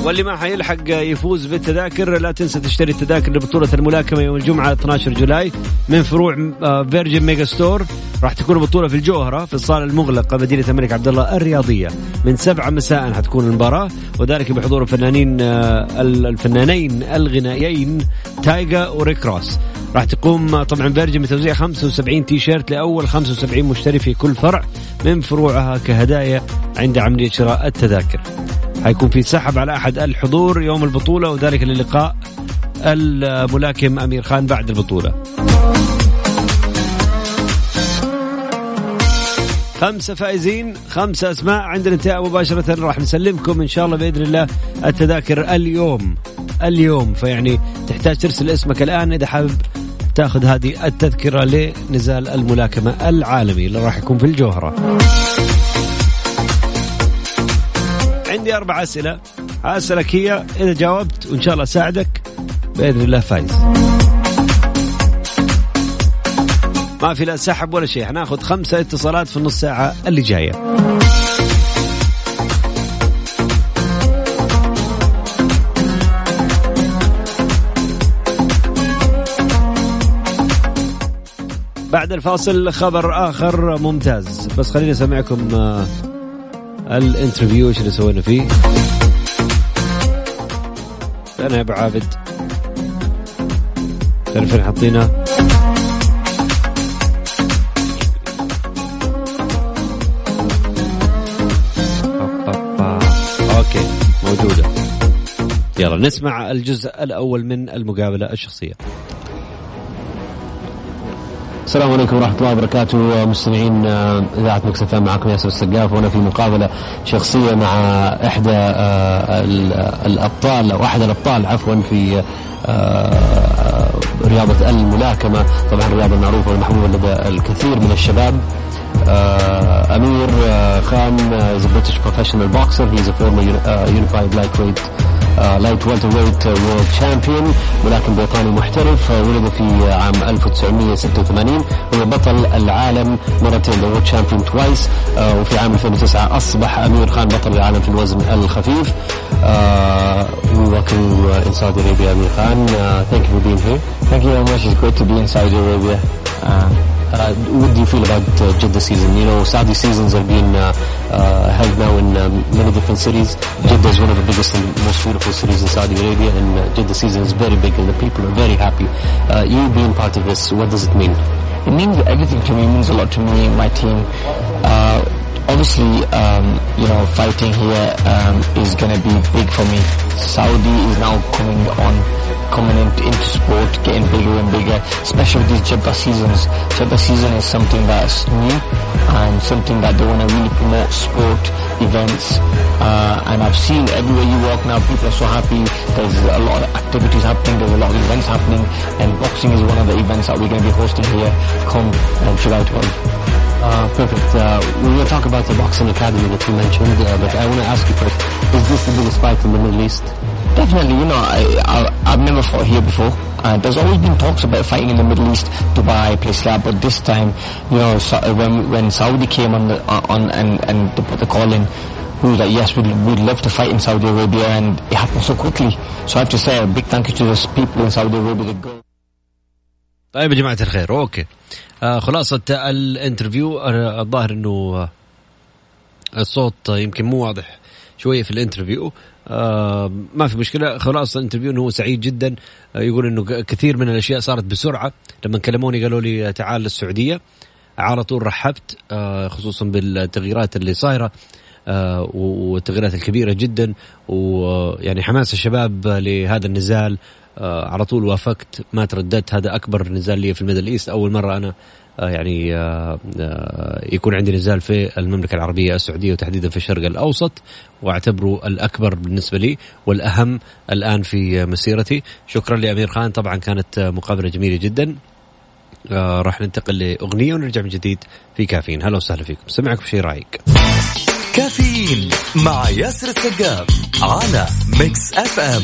واللي ما حيلحق يفوز بالتذاكر لا تنسى تشتري التذاكر لبطولة الملاكمة يوم الجمعة 12 جولاي من فروع آه، فيرجن ميجا ستور. راح تكون البطولة في الجوهرة في الصالة المغلقة مدينة الملك عبد الله الرياضية. من سبعة مساء حتكون المباراة وذلك بحضور الفنانين آه، الفنانين الغنائيين تايجا وريك روس راح تقوم آه، طبعا فيرجن بتوزيع 75 تي شيرت لأول 75 مشتري في كل فرع من فروعها كهدايا عند عملية شراء التذاكر. حيكون في سحب على أحد الحضور يوم البطولة وذلك للقاء الملاكم أمير خان بعد البطولة. خمسة فائزين خمسة أسماء عند الانتهاء مباشرة. راح نسلمكم إن شاء الله بإذن الله التذاكر اليوم. اليوم فيعني تحتاج ترسل اسمك الآن إذا حابب تأخذ هذه التذكرة لنزال الملاكمة العالمي اللي راح يكون في الجوهرة. عندي أربع أسئلة. أسألك هي إذا جاوبت وإن شاء الله أساعدك بإذن الله فايز. ما في لا سحب ولا شيء. حناخذ خمسة اتصالات في النص ساعة اللي جاية. بعد الفاصل خبر آخر ممتاز. بس خليني أسمعكم آه، ال interview إيش اللي سوينا فيه؟ أنا يا أبو عابد. تعرف فين حاطينها أوكي موجودة. يلا نسمع الجزء الأول من المقابلة الشخصية. السلام عليكم ورحمة الله وبركاته. مستمعين آه، إذاعة ميكس اف معكم ياسر السقاف. وأنا في مقابلة شخصية مع إحدى آه، ال- الأبطال أو أحد الأبطال عفوا في آه، رياضة الملاكمة. طبعا الرياضة المعروفة والمحبوبة لدى الكثير من الشباب. أمير uh, is a British professional boxer. He's a former uni- unified lightweight light welterweight world champion ولكن بريطاني محترف آه، ولد في عام 1986 هو بطل العالم مرتين world champion twice وفي عام 2009 أصبح أمير خان بطل العالم في الوزن الخفيف. وكل ان سعودي ارابيا أمير خان. ثانك يو فور بين هير ثانك يو فور ماتش جود تو بي ان سعودي ارابيا Uh, uh, what do you feel about uh, Jeddah season? You know, Saudi seasons are being uh, uh, held now in um, many different cities. Jeddah is one of the biggest and most beautiful cities in Saudi Arabia, and uh, Jeddah season is very big, and the people are very happy. Uh, you being part of this, what does it mean? it means everything to me. It means a lot to me, my team. Obviously, um, you know, fighting here um, is going to be big for me. Saudi is now coming on, coming in, into sport, getting bigger and bigger, especially with these Jeddah seasons. Jeddah season is something that's new and something that they want to really promote sport events. Uh, and I've seen everywhere you walk now, people are so happy. There's a lot of activities happening. There's a lot of events happening, and boxing is one of the events that we're going to be hosting here come uh, July 12th. Uh, perfect. Uh, we will talk about the boxing academy that you mentioned, uh, but I want to ask you first: Is this the biggest fight in the Middle East? Definitely, you know, I, I I've never fought here before. Uh, there's always been talks about fighting in the Middle East, Dubai, places like that, but this time, you know, so, uh, when when Saudi came on the on and and put the call in, we was like, yes, we'd, we'd love to fight in Saudi Arabia, and it happened so quickly. So I have to say a big thank you to the people in Saudi Arabia, the girls. طيب يا جماعة الخير أوكي. آه خلاصة ال interview آه، الظاهر إنه آه، الصوت يمكن مو واضح شوية في ال interview. آه ما في مشكلة خلاص ال interview إنه هو سعيد جدا. آه يقول إنه كثير من الأشياء صارت بسرعة. لما كلموني قالوا لي تعال للسعودية. على طول رحبت آه خصوصا بالتغييرات اللي صايرة آه والتغييرات الكبيرة جدا. ويعني حماس الشباب لهذا النزال. على طول وافقت ما ترددت. هذا أكبر نزال لي في ال Middle East. أول مرة أنا آه يعني آه آه يكون عندي نزال في المملكة العربية السعودية وتحديدا في الشرق الأوسط واعتبره الأكبر بالنسبة لي والأهم الآن في مسيرتي. شكرا لأمير خان. طبعا كانت آه، مقابلة جميلة جدا. آه راح ننتقل لأغنية ونرجع من جديد في كافيين. هلا وسهلا فيكم. سمعكم شيء رايق كافيين مع ياسر السقاف على ميكس اف ام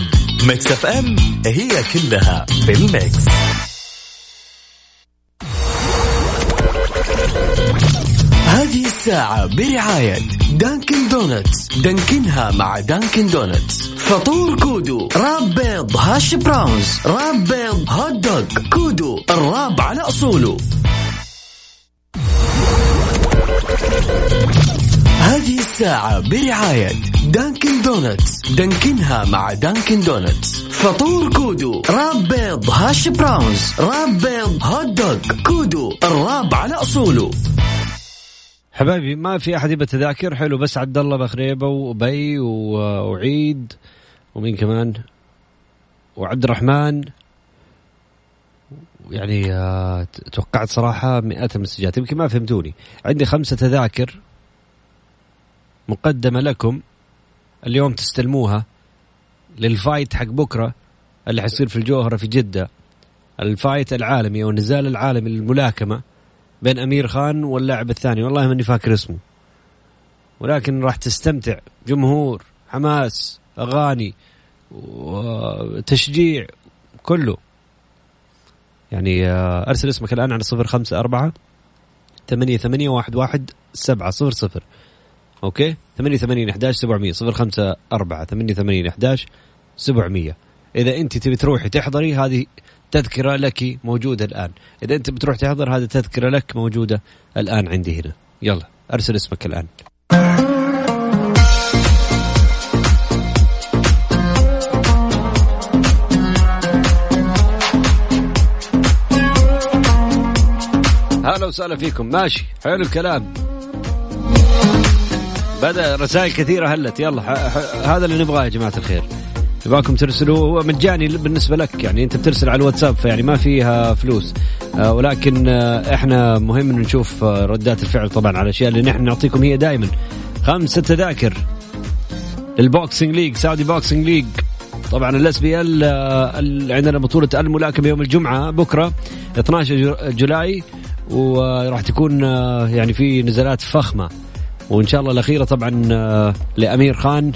ميكس اف ام هي كلها في ال mix. هذه الساعة برعاية دانكن دونتس دانكنها مع دانكن دونتس فطور كودو wrap بيض hash browns wrap بيض hot dog كودو الراب على أصوله. هذه الساعة برعاية دانكن دونتس دانكنها مع دانكن دونتس فطور كودو. راب بيض هاش براونز. راب بيض هوت دوغ. كودو. الراب على أصوله. حبايبي ما في أحد يبى تذاكر. حلو بس عبد الله بخريبة وبي وعيد ومين كمان؟ وعبد الرحمن. يعني آه، توقعت صراحة مئات ال message ات يمكن ما فهمتوني. عندي خمسة تذاكر. مقدمة لكم اليوم تستلموها لل fight حق بكرة اللي حيصير في الجوهرة في جدة. ال fight العالمي أو النزال العالمي للملاكمة بين أمير خان واللاعب الثاني. والله ماني فاكر اسمه. ولكن راح تستمتع جمهور حماس أغاني وتشجيع كله. يعني آه، أرسل اسمك الآن على صفر خمسة أربعة ثمانية ثمانية واحد واحد سبعة صفر صفر. أوكي؟ ثمانية ثمانين إحداش سبعمية صفر خمسة أربعة ثمانية ثمانين إحداش سبعمية. إذا أنت تبي تروحي تحضري هذه تذكرة لك موجودة الآن. إذا أنت بتروح تحضر هذه تذكرة لك موجودة الآن عندي هنا. يلا أرسل اسمك الآن. هلا وسهلا فيكم. ماشي حلو الكلام. بدأ رسائل كثيرة هلت. يلا هذا اللي نبغاه يا جماعة الخير. نبغاكم ترسلوا. هو مجاني بالنسبة لك يعني أنت بترسل على الواتساب فيعني ما فيها فلوس. آه ولكن آه إحنا مهم إنه نشوف آه ردات الفعل طبعا على الأشياء اللي نحن نعطيكم هي دائما. خمسة تذاكر لل boxing league Saudi boxing league. طبعا ال SBL عندنا بطولة الملاكمة يوم الجمعة بكرة 12 جو- جولاي. وراح تكون آه، يعني في نزالات فخمة. وإن شاء الله الأخيرة طبعا آه، لأمير خان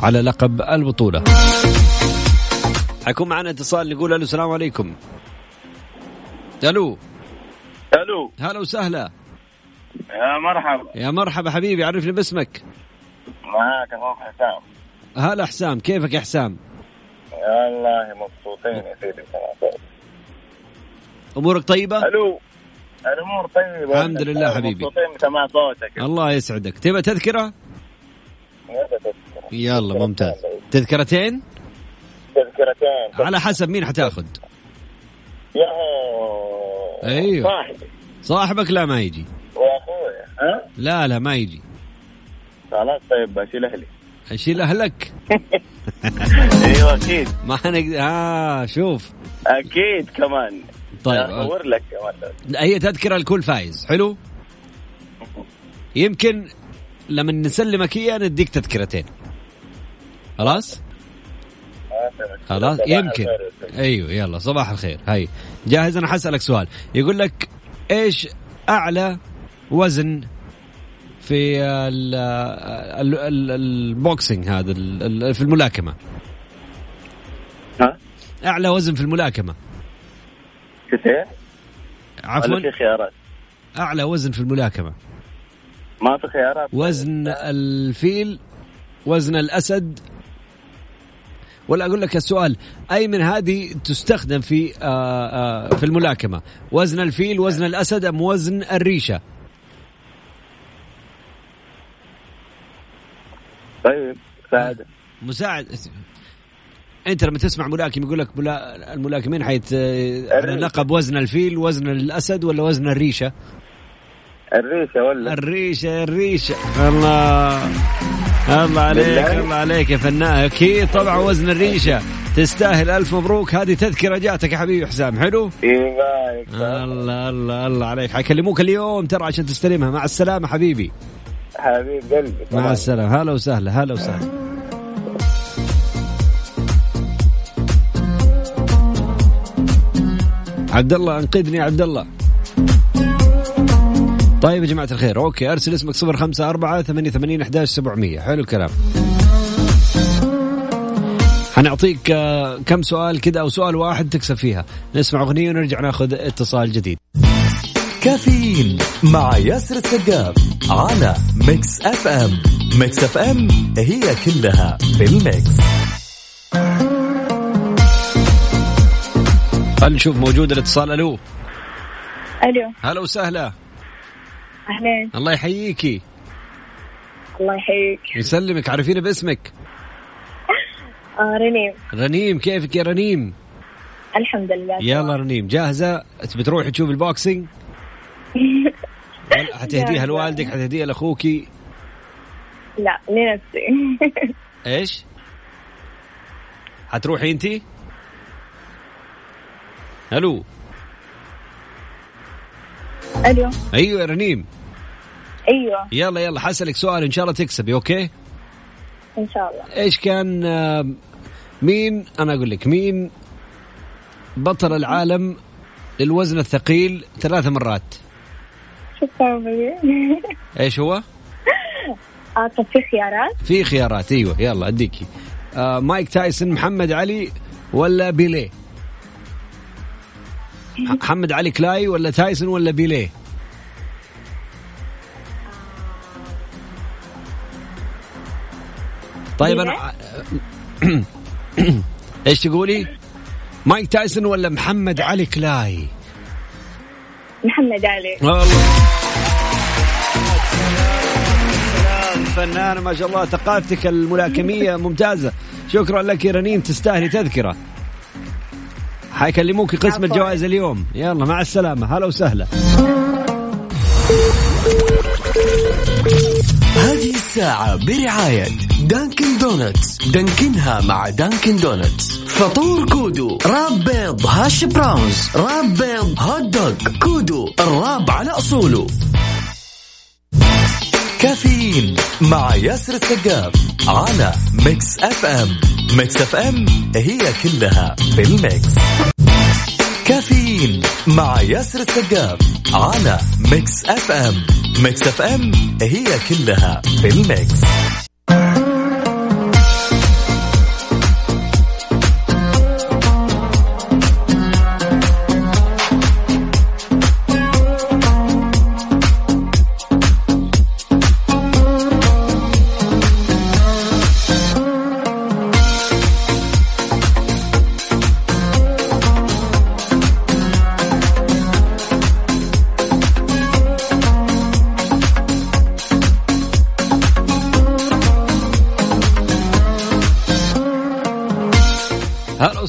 على لقب البطولة. حيكون معنا اتصال نقول ألو السلام عليكم. ألو. ألو. هلا وسهلا. يا مرحبا. يا مرحبا حبيبي عرفني باسمك. معاك أخوك حسام. هلا حسام كيفك يا حسام؟ والله مبسوطين يا سيدي أمورك طيبة؟ ألو. الأمور طيبة الحمد لله حبيبي. مبسوطين بسماع صوتك. الله يسعدك. تبى تذكرة؟ يلا ممتاز. تذكرتين؟ تذكرتين. على حسب مين حتاخذ. يا أيوه. صاحبي. صاحبك لا ما يجي. واخويا ها؟ لا لا ما يجي. خلاص طيب بشيل أهلي. أشيل أهلك؟ [LAUGHS] أيوه أكيد. [LAUGHS] ما نقدر. آه شوف. أكيد كمان. طيب اصور لك هي تذكرة الكل فايز. حلو؟ يمكن لما نسلمك اياه نديك تذكرتين. خلاص؟ خلاص؟ يمكن. أيوه يلا صباح الخير. هاي. جاهز؟ أنا حسألك سؤال. يقول لك إيش أعلى وزن في ال ال ال البوكسينج هذا في الملاكمة؟ ها؟ أعلى وزن في الملاكمة. كثير عفوا. في خيارات؟ أعلى وزن في الملاكمة. ما في خيارات. وزن الفيل وزن الأسد. ولا أقول لك السؤال أي من هذه تستخدم في آه آه في الملاكمة؟ وزن الفيل وزن الأسد أم وزن الريشة؟ طيب ساعد مساعد. انت لما تسمع ملاكم يقول لك ملا... الملاكمين حيت آه، لقب وزن الفيل وزن الأسد ولا وزن الريشة؟ الريشة ولا؟ الريشة الريشة. الله. الله عليك بالله؟ الله عليك يا فنان. أكيد طبعا وزن الريشة. تستاهل. ألف مبروك. هذه تذكرة جاتك يا حبيبي حسام. حلو؟ إيوه الله الله الله عليك. حيكلموك اليوم ترى عشان تستلمها. مع السلامة حبيبي. حبيب قلبي مع السلامة. هلا وسهلا هلا وسهلا. عبد الله انقذني يا عبد الله طيب يا جماعة الخير أوكي أرسل اسمك صفر خمسة أربعة ثمانية ثمانين أحداش سبعمية. حلو الكلام. حنعطيك آه، كم سؤال كذا أو سؤال واحد تكسب فيها. نسمع أغنية ونرجع ناخذ اتصال جديد. كافيين مع ياسر السقاف على ميكس أف أم. ميكس أف أم هي كلها في ال mix. خلينا نشوف موجود الاتصال. ألو. ألو. هلا وسهلا. أهلين. الله يحييكي. الله يحييك. يسلمك. نتعرف باسمك؟ آه رنيم. رنيم كيفك يا رنيم؟ الحمد لله. يلا رنيم. جاهزة؟ تبي تروحي تشوف ال boxing حتهديها. [LAUGHS] لوالدك حتهديها لأخوكي. لا لنفسي. [LAUGHS] إيش؟ حتروحي أنتي؟ ألو. ألو. أيوه يا رنيم. أيوه. يلا يلا حسألك سؤال إن شاء الله تكسبي أوكي؟ إن شاء الله. إيش كان مين أنا أقول لك مين بطل العالم للوزن الثقيل ثلاث مرات؟ شو؟ [LAUGHS] إيش هو؟ آه طب في خيارات؟ في خيارات أيوه يلا أديكي. آه مايك تايسون محمد علي ولا بيليه؟ محمد علي كلاي ولا تايسون ولا بيليه؟ طيب أنا [CLEARS THROAT] إيش تقولي؟ مايك تايسون ولا محمد علي كلاي؟ محمد علي. والله. فنان ما شاء الله ثقافتك الملاكمية ممتازة. شكرا لك يا رنين تستاهلي تذكرة. حيكلموك قسم الجوائز اليوم. يلا مع السلامة. هلا وسهلا. هذه الساعة برعاية Dunkin' Donuts. دانكنها مع Dunkin' Donuts. فطور كودو wrap بيض hash browns wrap بيض hot dog كودو ال wrap على أصوله. كافيين مع ياسر السقاف على Mix FM. Mix FM هي كلها في ال mix. كافيين مع ياسر السقاف على Mix FM Mix FM هي كلها في ال mix.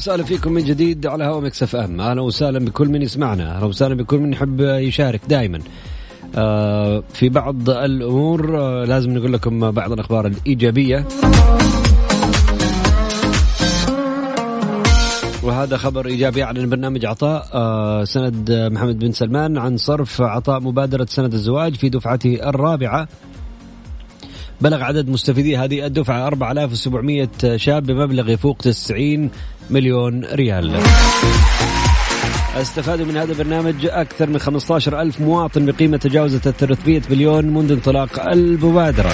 وسهلا فيكم من جديد على هوا Mix FM. أهلا وسهلا بكل من يسمعنا. أهلا وسهلا بكل من يحب يشارك دائما آه في بعض الأمور آه لازم نقول لكم بعض الأخبار الإيجابية. وهذا خبر إيجابي عن برنامج عطاء آه سند محمد بن سلمان عن صرف عطاء مبادرة سند الزواج في دفعته الرابعة. بلغ عدد مستفيدي هذه الدفعة 4700 شاب بمبلغ يفوق 90 مليون ريال. استفادوا من هذا البرنامج أكثر من 15 ألف مواطن بقيمة تجاوزت 300 مليون منذ انطلاق المبادرة.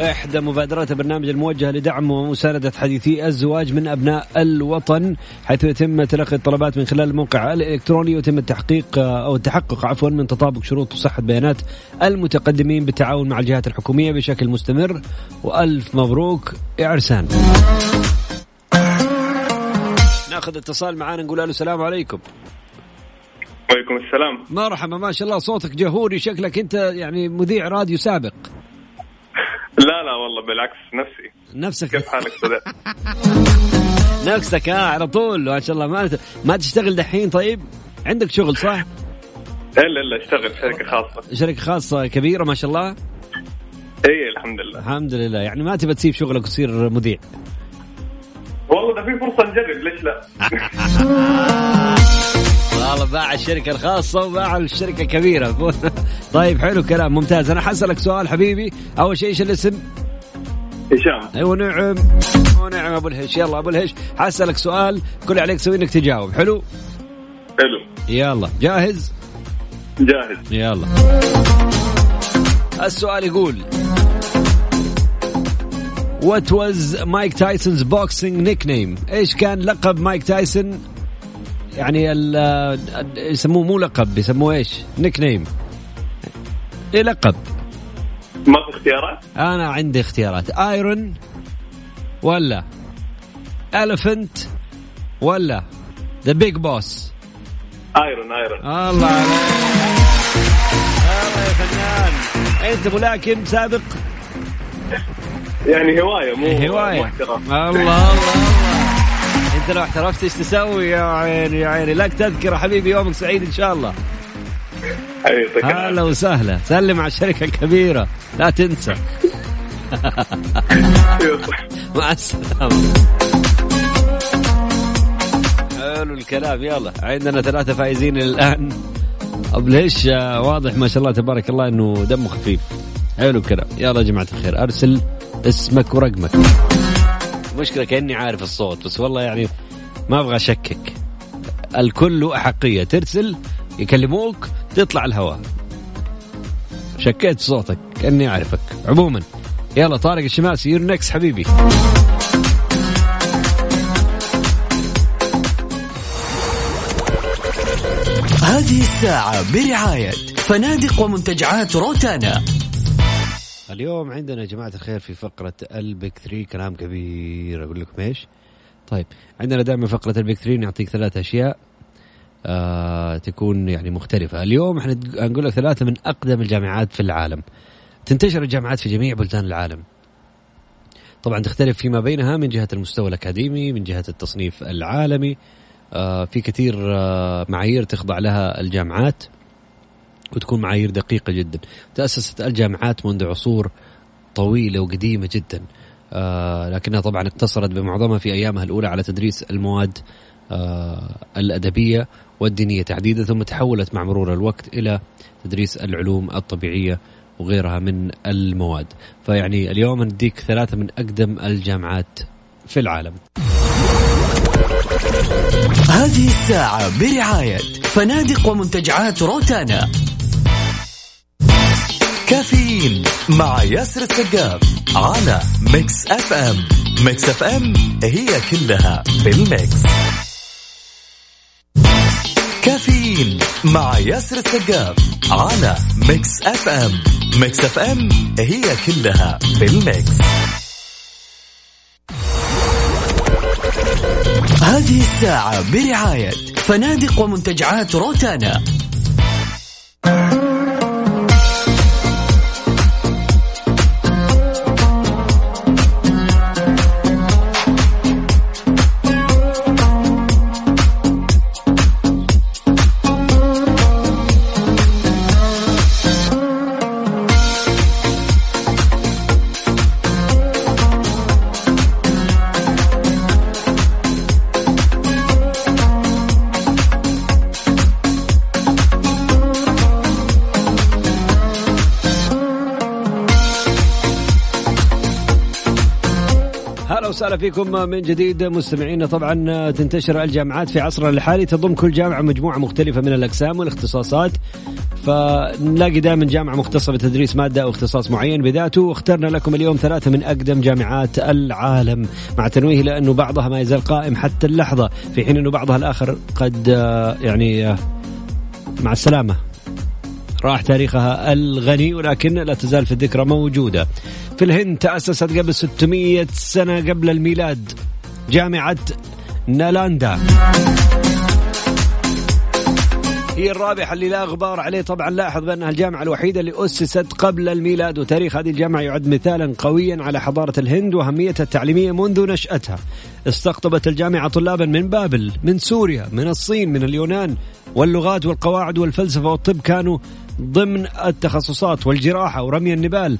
إحدى مبادرات البرنامج الموجهة لدعم ومساندة حديثي الزواج من أبناء الوطن حيث يتم تلقي الطلبات من خلال الموقع الإلكتروني ويتم التحقيق أو التحقق عفوا من تطابق شروط وصحة بيانات المتقدمين بالتعاون مع الجهات الحكومية بشكل مستمر. وألف مبروك يا عرسان. ناخذ اتصال معانا نقول له السلام عليكم. وعليكم السلام. مرحبا ما شاء الله صوتك جهوري شكلك أنت يعني مذيع راديو سابق. لا لا والله بالعكس نفسي. نفسك. كيف حالك [LAUGHS] نفسك ها على طول ما شاء الله. ما ما تشتغل دحين طيب؟ عندك شغل صح؟ الا الا اشتغل في شركة خاصة. شركة خاصة كبيرة ما شاء الله؟ اي الحمد لله. الحمد لله. يعني ما تبى تسيب شغلك وتصير مذيع؟ والله ده في فرصة نجرب ليش لا؟ [LAUGHS] والله باع الشركة الخاصة وباع الشركة الكبيرة. [LAUGHS] طيب حلو كلام ممتاز. أنا حسألك سؤال حبيبي. أول شيء إيش الاسم؟ هشام. أيوة نعم. ونعم أبو الهش. يلا أبو الهش. حسألك سؤال كل عليك تسوي إنك تجاوب. حلو؟ حلو. يلا. جاهز؟ جاهز. يلا. السؤال يقول What was Mike Tyson's boxing nickname؟ إيش كان لقب مايك تايسون؟ يعني يسموه مو لقب يسموه إيش؟ Nickname. إيه لقب؟ ما في اختيارات؟ أنا عندي اختيارات. Iron ولا Elephant ولا the big boss Iron Iron الله عليك. الله يا فنان. انت ملاكم سابق. يعني هواية مو هواية. الله الله الله. انت لو احترفت إيش تسوي؟ يا عيني يا عيني. لك تذكرة حبيبي يومك سعيد إن شاء الله. هلا. وسهلا. سلم على الشركة الكبيرة. لا تنسى. [LAUGHS] مع السلامة. حلو الكلام يلا. عندنا ثلاثة فائزين الآن. أبو ليش؟ واضح ما شاء الله تبارك الله أنه دمه خفيف. حلو الكلام. يلا يا جماعة الخير أرسل اسمك ورقمك. مشكلة كأني عارف الصوت بس والله يعني ما أبغى أشكك. الكل له أحقية. ترسل يكلموك تطلع الهواء. شكيت صوتك كأني أعرفك. عموما يلا طارق الشماسي يور نكس حبيبي. هذه الساعة برعاية فنادق ومنتجعات روتانا. اليوم عندنا يا جماعة الخير في فقرة البيك 3 كلام كبير. أقول لكم إيش؟ طيب عندنا دائما فقرة البيك 3 نعطيك ثلاث أشياء آه تكون يعني مختلفة. اليوم إحنا نقول لك ثلاثة من أقدم الجامعات في العالم. تنتشر الجامعات في جميع بلدان العالم. طبعا تختلف فيما بينها من جهة المستوى الأكاديمي من جهة التصنيف العالمي. آه في كثير آه معايير تخضع لها الجامعات. وتكون معايير دقيقة جدا. تأسست الجامعات منذ عصور طويلة وقديمة جدا. آه لكنها طبعا اقتصرت بمعظمها في أيامها الأولى على تدريس المواد آه الأدبية والدينية تحديدا ثم تحولت مع مرور الوقت إلى تدريس العلوم الطبيعية وغيرها من المواد. فيعني اليوم نديك ثلاثة من أقدم الجامعات في العالم. هذه الساعة برعاية فنادق ومنتجعات روتانا. كافيين مع ياسر السقاف على Mix FM Mix FM هي كلها بال mix كافيين مع ياسر السقاف على Mix FM Mix FM هي كلها بال mix هذه الساعة برعاية فنادق ومنتجعات روتانا. وسهلا فيكم من جديد مستمعينا. طبعا تنتشر الجامعات في عصرنا الحالي. تضم كل جامعة مجموعة مختلفة من الأقسام والاختصاصات. فنلاقي دائما جامعة مختصة بتدريس مادة أو اختصاص معين بذاته. واخترنا لكم اليوم ثلاثة من أقدم جامعات العالم. مع تنويه لأنه بعضها ما يزال قائم حتى اللحظة في حين أنه بعضها الآخر قد آه، يعني آه، مع السلامة. راح تاريخها الغني ولكن لا تزال في الذكرى موجودة. في الهند تأسست قبل 600 سنة قبل الميلاد جامعة نالاندا. هي الرابحة اللي لا غبار عليه. طبعا لاحظ بأنها الجامعة الوحيدة اللي أسست قبل الميلاد وتاريخ هذه الجامعة يعد مثالا قويا على حضارة الهند وأهميتها التعليمية منذ نشأتها. استقطبت الجامعة طلابا من بابل من سوريا من الصين من اليونان واللغات والقواعد والفلسفة والطب كانوا ضمن التخصصات والجراحة ورمي النبال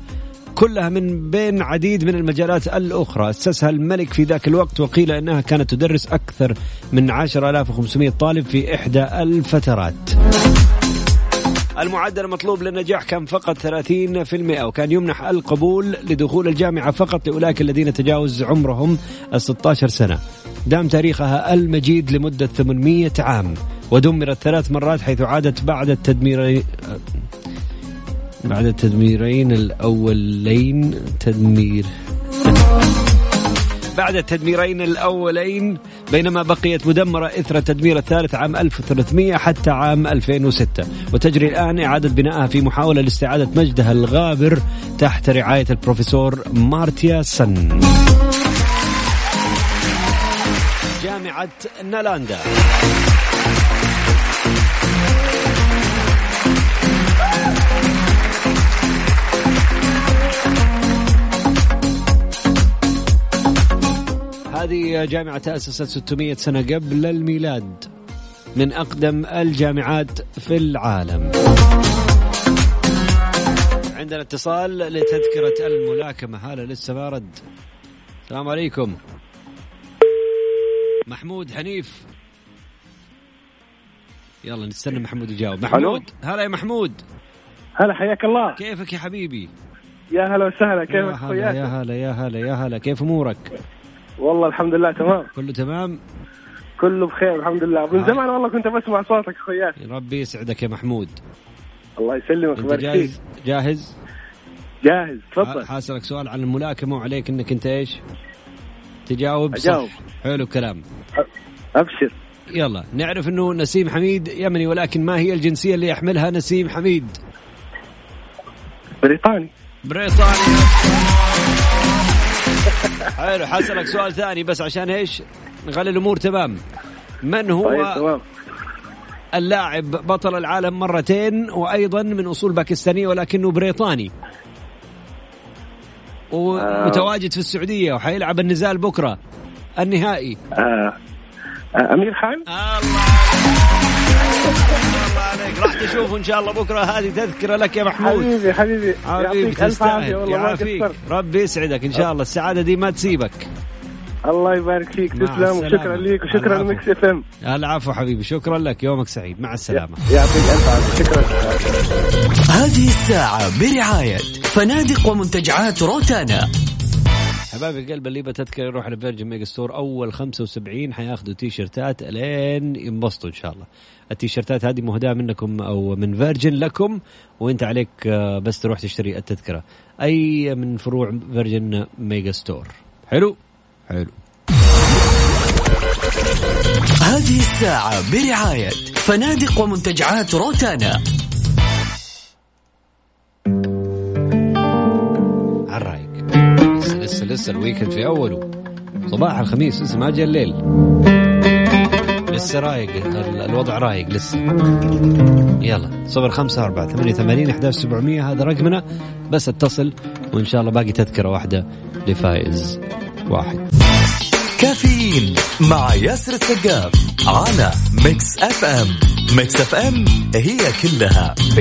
كلها من بين عديد من المجالات الأخرى. أسسها الملك في ذاك الوقت وقيل أنها كانت تدرس أكثر من 10500 طالب في إحدى الفترات. المعدل المطلوب للنجاح كان فقط 30% وكان يمنح القبول لدخول الجامعة فقط لأولئك الذين تجاوز عمرهم ال 16 سنة. دام تاريخها المجيد لمدة 800 عام. ودمرت ثلاث مرات حيث عادت بعد التدمير بعد التدميرين الأولين تدمير. بعد التدميرين الأولين بينما بقيت مدمرة إثر التدمير الثالث عام 1300 حتى عام 2006 وتجري الآن إعادة بنائها في محاولة لاستعادة مجدها الغابر تحت رعاية البروفيسور مارتيا سن. جامعة نالاندا. هذه جامعة تأسست 600 سنة قبل الميلاد من أقدم الجامعات في العالم. عندنا اتصال لتذكرة الملاكمة. هلا لسه ما رد السلام عليكم. محمود حنيف. يلا نستنى محمود يجاوب. محمود؟ هلا يا محمود. هلا حياك الله. كيفك يا حبيبي؟ يا هلا وسهلا. يا كيفك هلا اخوياك يا هلا يا هلا يا هلا. كيف أمورك؟ والله الحمد لله تمام. كله تمام؟ كله بخير الحمد لله. من هاي. زمان والله كنت بسمع صوتك أخوياك. ربي يسعدك يا محمود. الله يسلمك أنت جاهز؟ جاهز؟ جاهز تفضل. حاسلك سؤال عن الملاكمة وعليك إنك أنت إيش؟ تجاوب أجاوب. صح حلو الكلام. أبشر. يلا نعرف إنه نسيم حميد يمني ولكن ما هي الجنسية اللي يحملها نسيم حميد؟ بريطاني. بريطانيا حلو حاسلك سؤال ثاني بس عشان إيش؟ نخلي الأمور تمام. من هو طيب تمام. اللاعب بطل العالم مرتين وأيضا من أصول باكستانية ولكنه بريطاني؟ ومتواجد في السعودية وحيلعب النزال بكرة. النهائي. آه. آه. أمير خان الله. عليك. راح تشوفه إن شاء الله بكرة. هذه تذكرة لك يا محمود. حبيبي حبيبي. حبيبي يعطيك ألف تستاهل. عافية والله ما يعافيك. ربي يسعدك إن شاء الله. السعادة دي ما تسيبك. الله يبارك فيك. تسلم. وشكرا ليك وشكرا. لمكس إف إم. العفو حبيبي. شكرا لك. يومك سعيد. مع السلامة. يعطيك ألف عافية. شكرا. هذه الساعة برعاية فنادق ومنتجعات روتانا. حبايبي قلب اللي بتذكر يروح ل Virgin Megastore أول 75 حياخذوا تي شيرتات الين ينبسطوا إن شاء الله. التيشيرتات هذه مهداة منكم أو من Virgin لكم وإنت عليك آه، بس تروح تشتري التذكرة. أي من فروع Virgin Megastore. حلو؟ حلو. هذه الساعة برعاية فنادق ومنتجعات روتانا. لسه الويكند في أوله. صباح الخميس لسه ما جاء الليل. لسه رايق ال- الوضع رايق لسه. يلا صفر خمسة أربعة ثمانية ثمانين أحداش سبعمية هذا رقمنا. بس اتصل وإن شاء الله باقي تذكرة واحدة لفائز واحد. كافيين مع ياسر السقاف على Mix FM Mix FM هي كلها في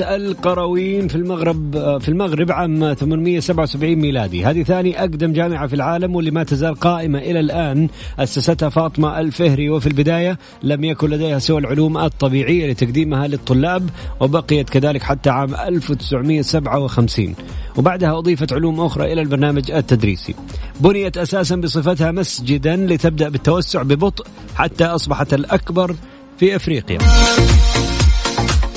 القرويين في المغرب في المغرب عام 877 ميلادي. هذه ثاني أقدم جامعة في العالم واللي ما تزال قائمة إلى الآن أسستها فاطمة الفهري. وفي البداية لم يكن لديها سوى العلوم الطبيعية لتقديمها للطلاب وبقيت كذلك حتى عام 1957 وبعدها أضيفت علوم أخرى إلى البرنامج التدريسي. بنيت أساسا بصفتها مسجدا لتبدأ بالتوسع ببطء حتى أصبحت الأكبر في أفريقيا.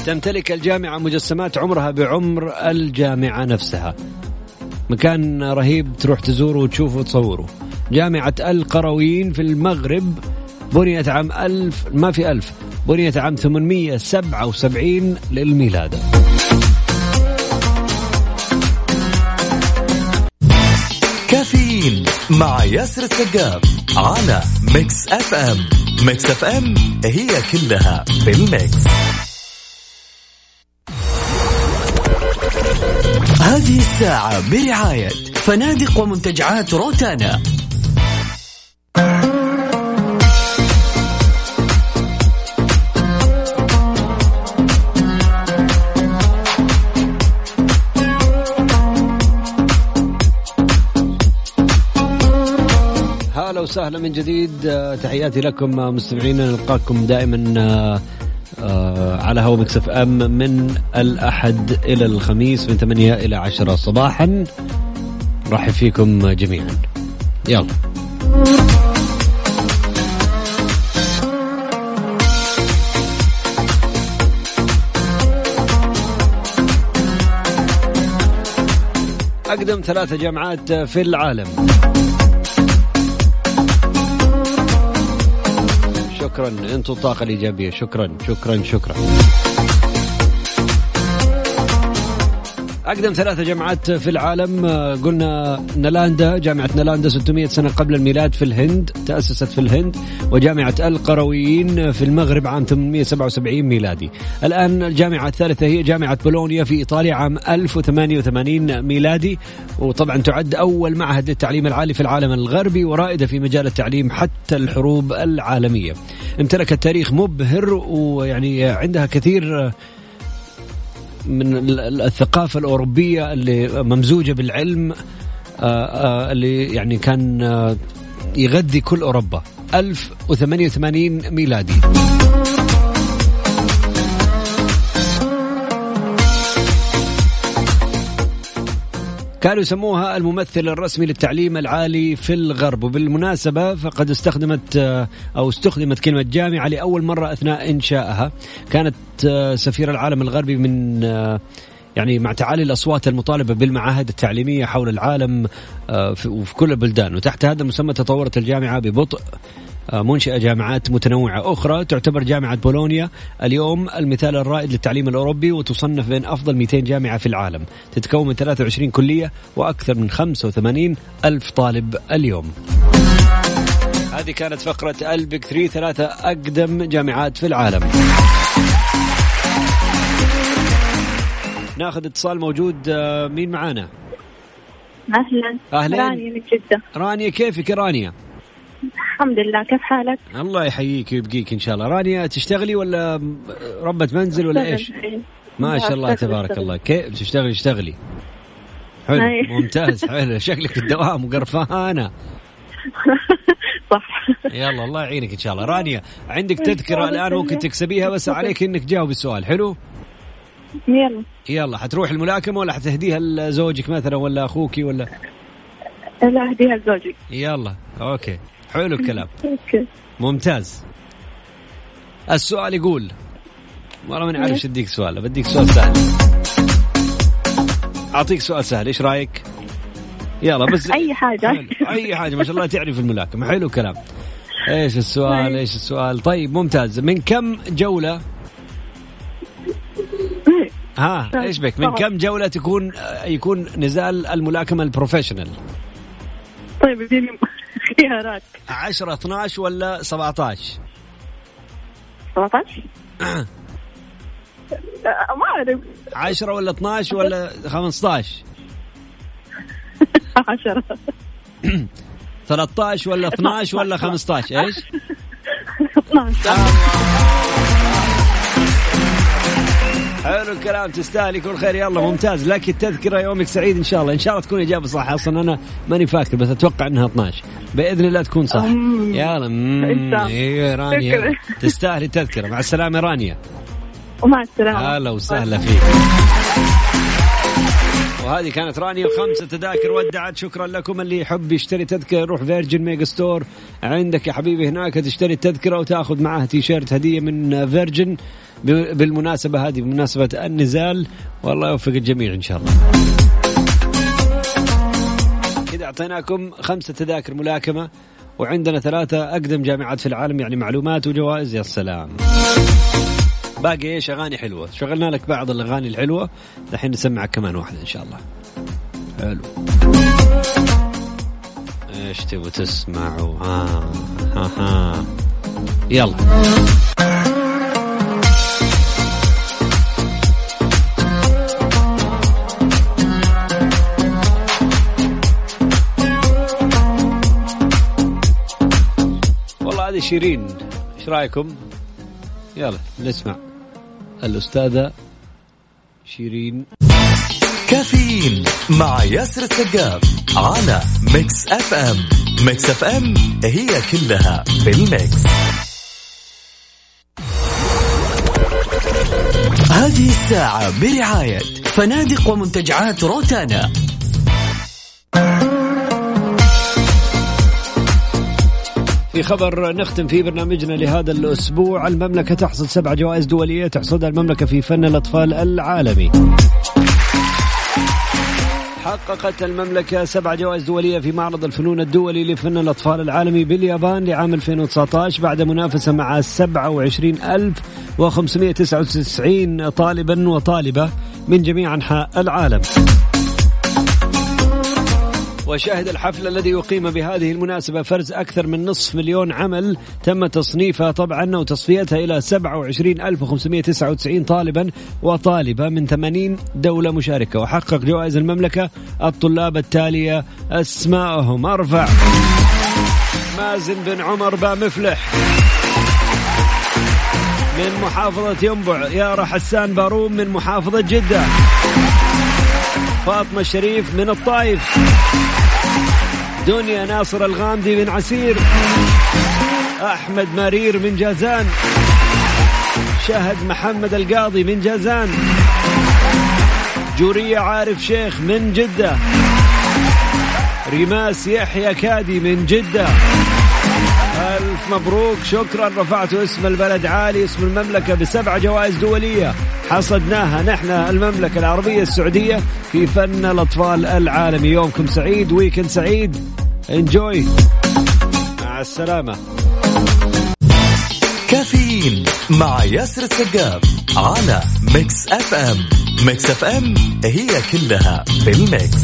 تمتلك الجامعة مجسمات عمرها بعمر الجامعة نفسها. مكان رهيب تروح تزوره وتشوفه وتصوره. جامعة القرويين في المغرب بنيت عام ألف ما في ألف بنيت عام 877 للميلاد. كافيين مع ياسر السقاف على Mix FM. Mix FM هي كلها في ال mix. هذه الساعة برعاية فنادق ومنتجعات روتانا. هلا وسهلا من جديد. آه، تحياتي لكم آه، مستمعينا. نلقاكم دائما آه، على هوا مكسف أم من الأحد إلى الخميس من 8 إلى 10 صباحا. رحب فيكم جميعا. يلا. أقدم ثلاثة جامعات في العالم. شكرا. أنتم الطاقة الإيجابية. شكرا شكرا شكرا. أقدم ثلاثة جامعات في العالم. آه، قلنا نالاندا جامعة نالاندا 600 سنة قبل الميلاد في الهند تأسست في الهند وجامعة القرويين في المغرب عام 877 ميلادي. الآن الجامعة الثالثة هي جامعة بولونيا في إيطاليا عام 1088 ميلادي. وطبعا تعد أول معهد للتعليم العالي في العالم الغربي ورائدة في مجال التعليم حتى الحروب العالمية. امتلكت تاريخ مبهر ويعني عندها كثير من ال- ال- الثقافة الأوروبية اللي ممزوجة بالعلم آه، آه، اللي يعني كان آه، يغذي كل أوروبا. 1088 ميلادي. كانوا يسموها الممثل الرسمي للتعليم العالي في الغرب وبالمناسبة فقد استخدمت آه، أو استخدمت كلمة جامعة لأول مرة أثناء إنشائها. كانت آه، سفير العالم الغربي من آه، يعني مع تعالي الأصوات المطالبة بالمعاهد التعليمية حول العالم في- وفي كل البلدان. وتحت هذا المسمى تطورت الجامعة ببطء منشئة جامعات متنوعة أخرى تعتبر جامعة بولونيا اليوم المثال الرائد للتعليم الأوروبي وتصنف بين أفضل 200 جامعة في العالم. تتكون من 23 كلية وأكثر من 85 ألف طالب اليوم. هذه كانت فقرة البيك 3 ثلاثة أقدم جامعات في العالم. ناخذ اتصال موجود آه، مين معانا؟ أهلا. أهلين. رانيا من جدة. رانيا كيفك يا رانيا؟ الحمد لله. كيف حالك؟ الله يحييك ويبقيك إن شاء الله. رانيا تشتغلي ولا ربة منزل ولا إيش؟ ما شاء الله تبارك. الله. كيف؟ تشتغلي اشتغلي. حلو. ممتاز حلو. شكلك في الدوام وقرفانة. [LAUGHS] صح. يلا الله يعينك إن شاء الله. رانيا عندك تذكرة الآن ممكن تكسبيها بس عليك إنك تجاوب السؤال. حلو؟ يلا. يلا حتروح الملاكمة ولا حتهديها لزوجك مثلا ولا أخوك ولا؟ لا أهديها لزوجي. يلا أوكي. حلو الكلام. ممتاز. السؤال يقول والله ماني عارف إيش أديك سؤال بديك سؤال سهل. أعطيك سؤال سهل إيش رأيك؟ يلا بس حاجة. حلو. أي حاجة ما شاء الله تعرف الملاكمة. حلو الكلام. إيش السؤال إيش السؤال؟ طيب ممتاز. من كم جولة؟ ها إيش بك؟ من كم جولة تكون يكون نزال الملاكمة البروفيشنال طيب اديني خيارات 10 12 ولا 17 17 آه، ما أعرف. 10 ولا 12 ولا 15 10 13 ولا 12 ولا 15 إيش؟ [LAUGHS] 12 حلو الكلام تستاهلي كل خير. يلا ممتاز. لك التذكرة يومك سعيد إن شاء الله. إن شاء الله تكون إجابة صح. أصلا أنا ماني فاكر بس أتوقع أنها 12 بإذن الله تكون صح. يلا. إيه رانيا. شكرا. تستاهلي التذكرة. مع السلامة يا رانيا. ومع السلامة. هلا وسهلا فيك. وهذه كانت رانيا خمسة تذاكر ودعت. شكرا لكم اللي يحب يشتري تذكرة يروح Virgin Megastore. عندك يا حبيبي هناك تشتري التذكرة وتأخذ معها تيشيرت هدية من Virgin. بالمناسبة هذه بمناسبة النزال. والله يوفق الجميع إن شاء الله. كذا أعطيناكم خمسة تذاكر ملاكمة وعندنا ثلاثة أقدم جامعات في العالم يعني معلومات وجوائز يا سلام. باقي إيش؟ أغاني حلوة. شغلنا لك بعض الأغاني الحلوة. الحين نسمعك كمان واحدة إن شاء الله. حلو. إيش تبغوا تسمعوا؟ ها ها ها. يلا. والله هذه شيرين. إيش رأيكم؟ يلا نسمع. الأستاذة شيرين. كافيين مع ياسر السقاف على Mix FM. Mix FM هي كلها في ال mix. هذه الساعة برعاية فنادق ومنتجعات روتانا. في خبر نختم فيه برنامجنا لهذا الأسبوع. المملكة تحصد سبع جوائز دولية تحصدها المملكة في فن الأطفال العالمي. حققت المملكة سبع جوائز دولية في معرض الفنون الدولي لفن الأطفال العالمي باليابان لعام 2019 بعد منافسة مع 27599 طالبا وطالبة من جميع أنحاء العالم. وشهد الحفل الذي يقيم بهذه المناسبة فرز أكثر من نصف مليون عمل تم تصنيفها طبعا وتصفيتها إلى 27599 طالبا وطالبة من 80 دولة مشاركة. وحقق جوائز المملكة الطلاب التالية. أسماءهم أرفع. مازن بن عمر بامفلح من محافظة ينبع. يارا حسان باروم من محافظة جدة. فاطمة الشريف من الطائف. دنيا ناصر الغامدي من عسير. أحمد مرير من جازان. شهد محمد القاضي من جازان. جورية عارف شيخ من جدة. ريماس يحيى كادي من جدة. ألف مبروك. شكرا. رفعتوا اسم البلد عالي اسم المملكة بسبع جوائز دولية. حصدناها نحن المملكة العربية السعودية في فن الأطفال العالمي. يومكم سعيد و weekend سعيد. Enjoy مع السلامة. كافيين مع ياسر السقاف على Mix FM. Mix FM هي كلها في ال mix.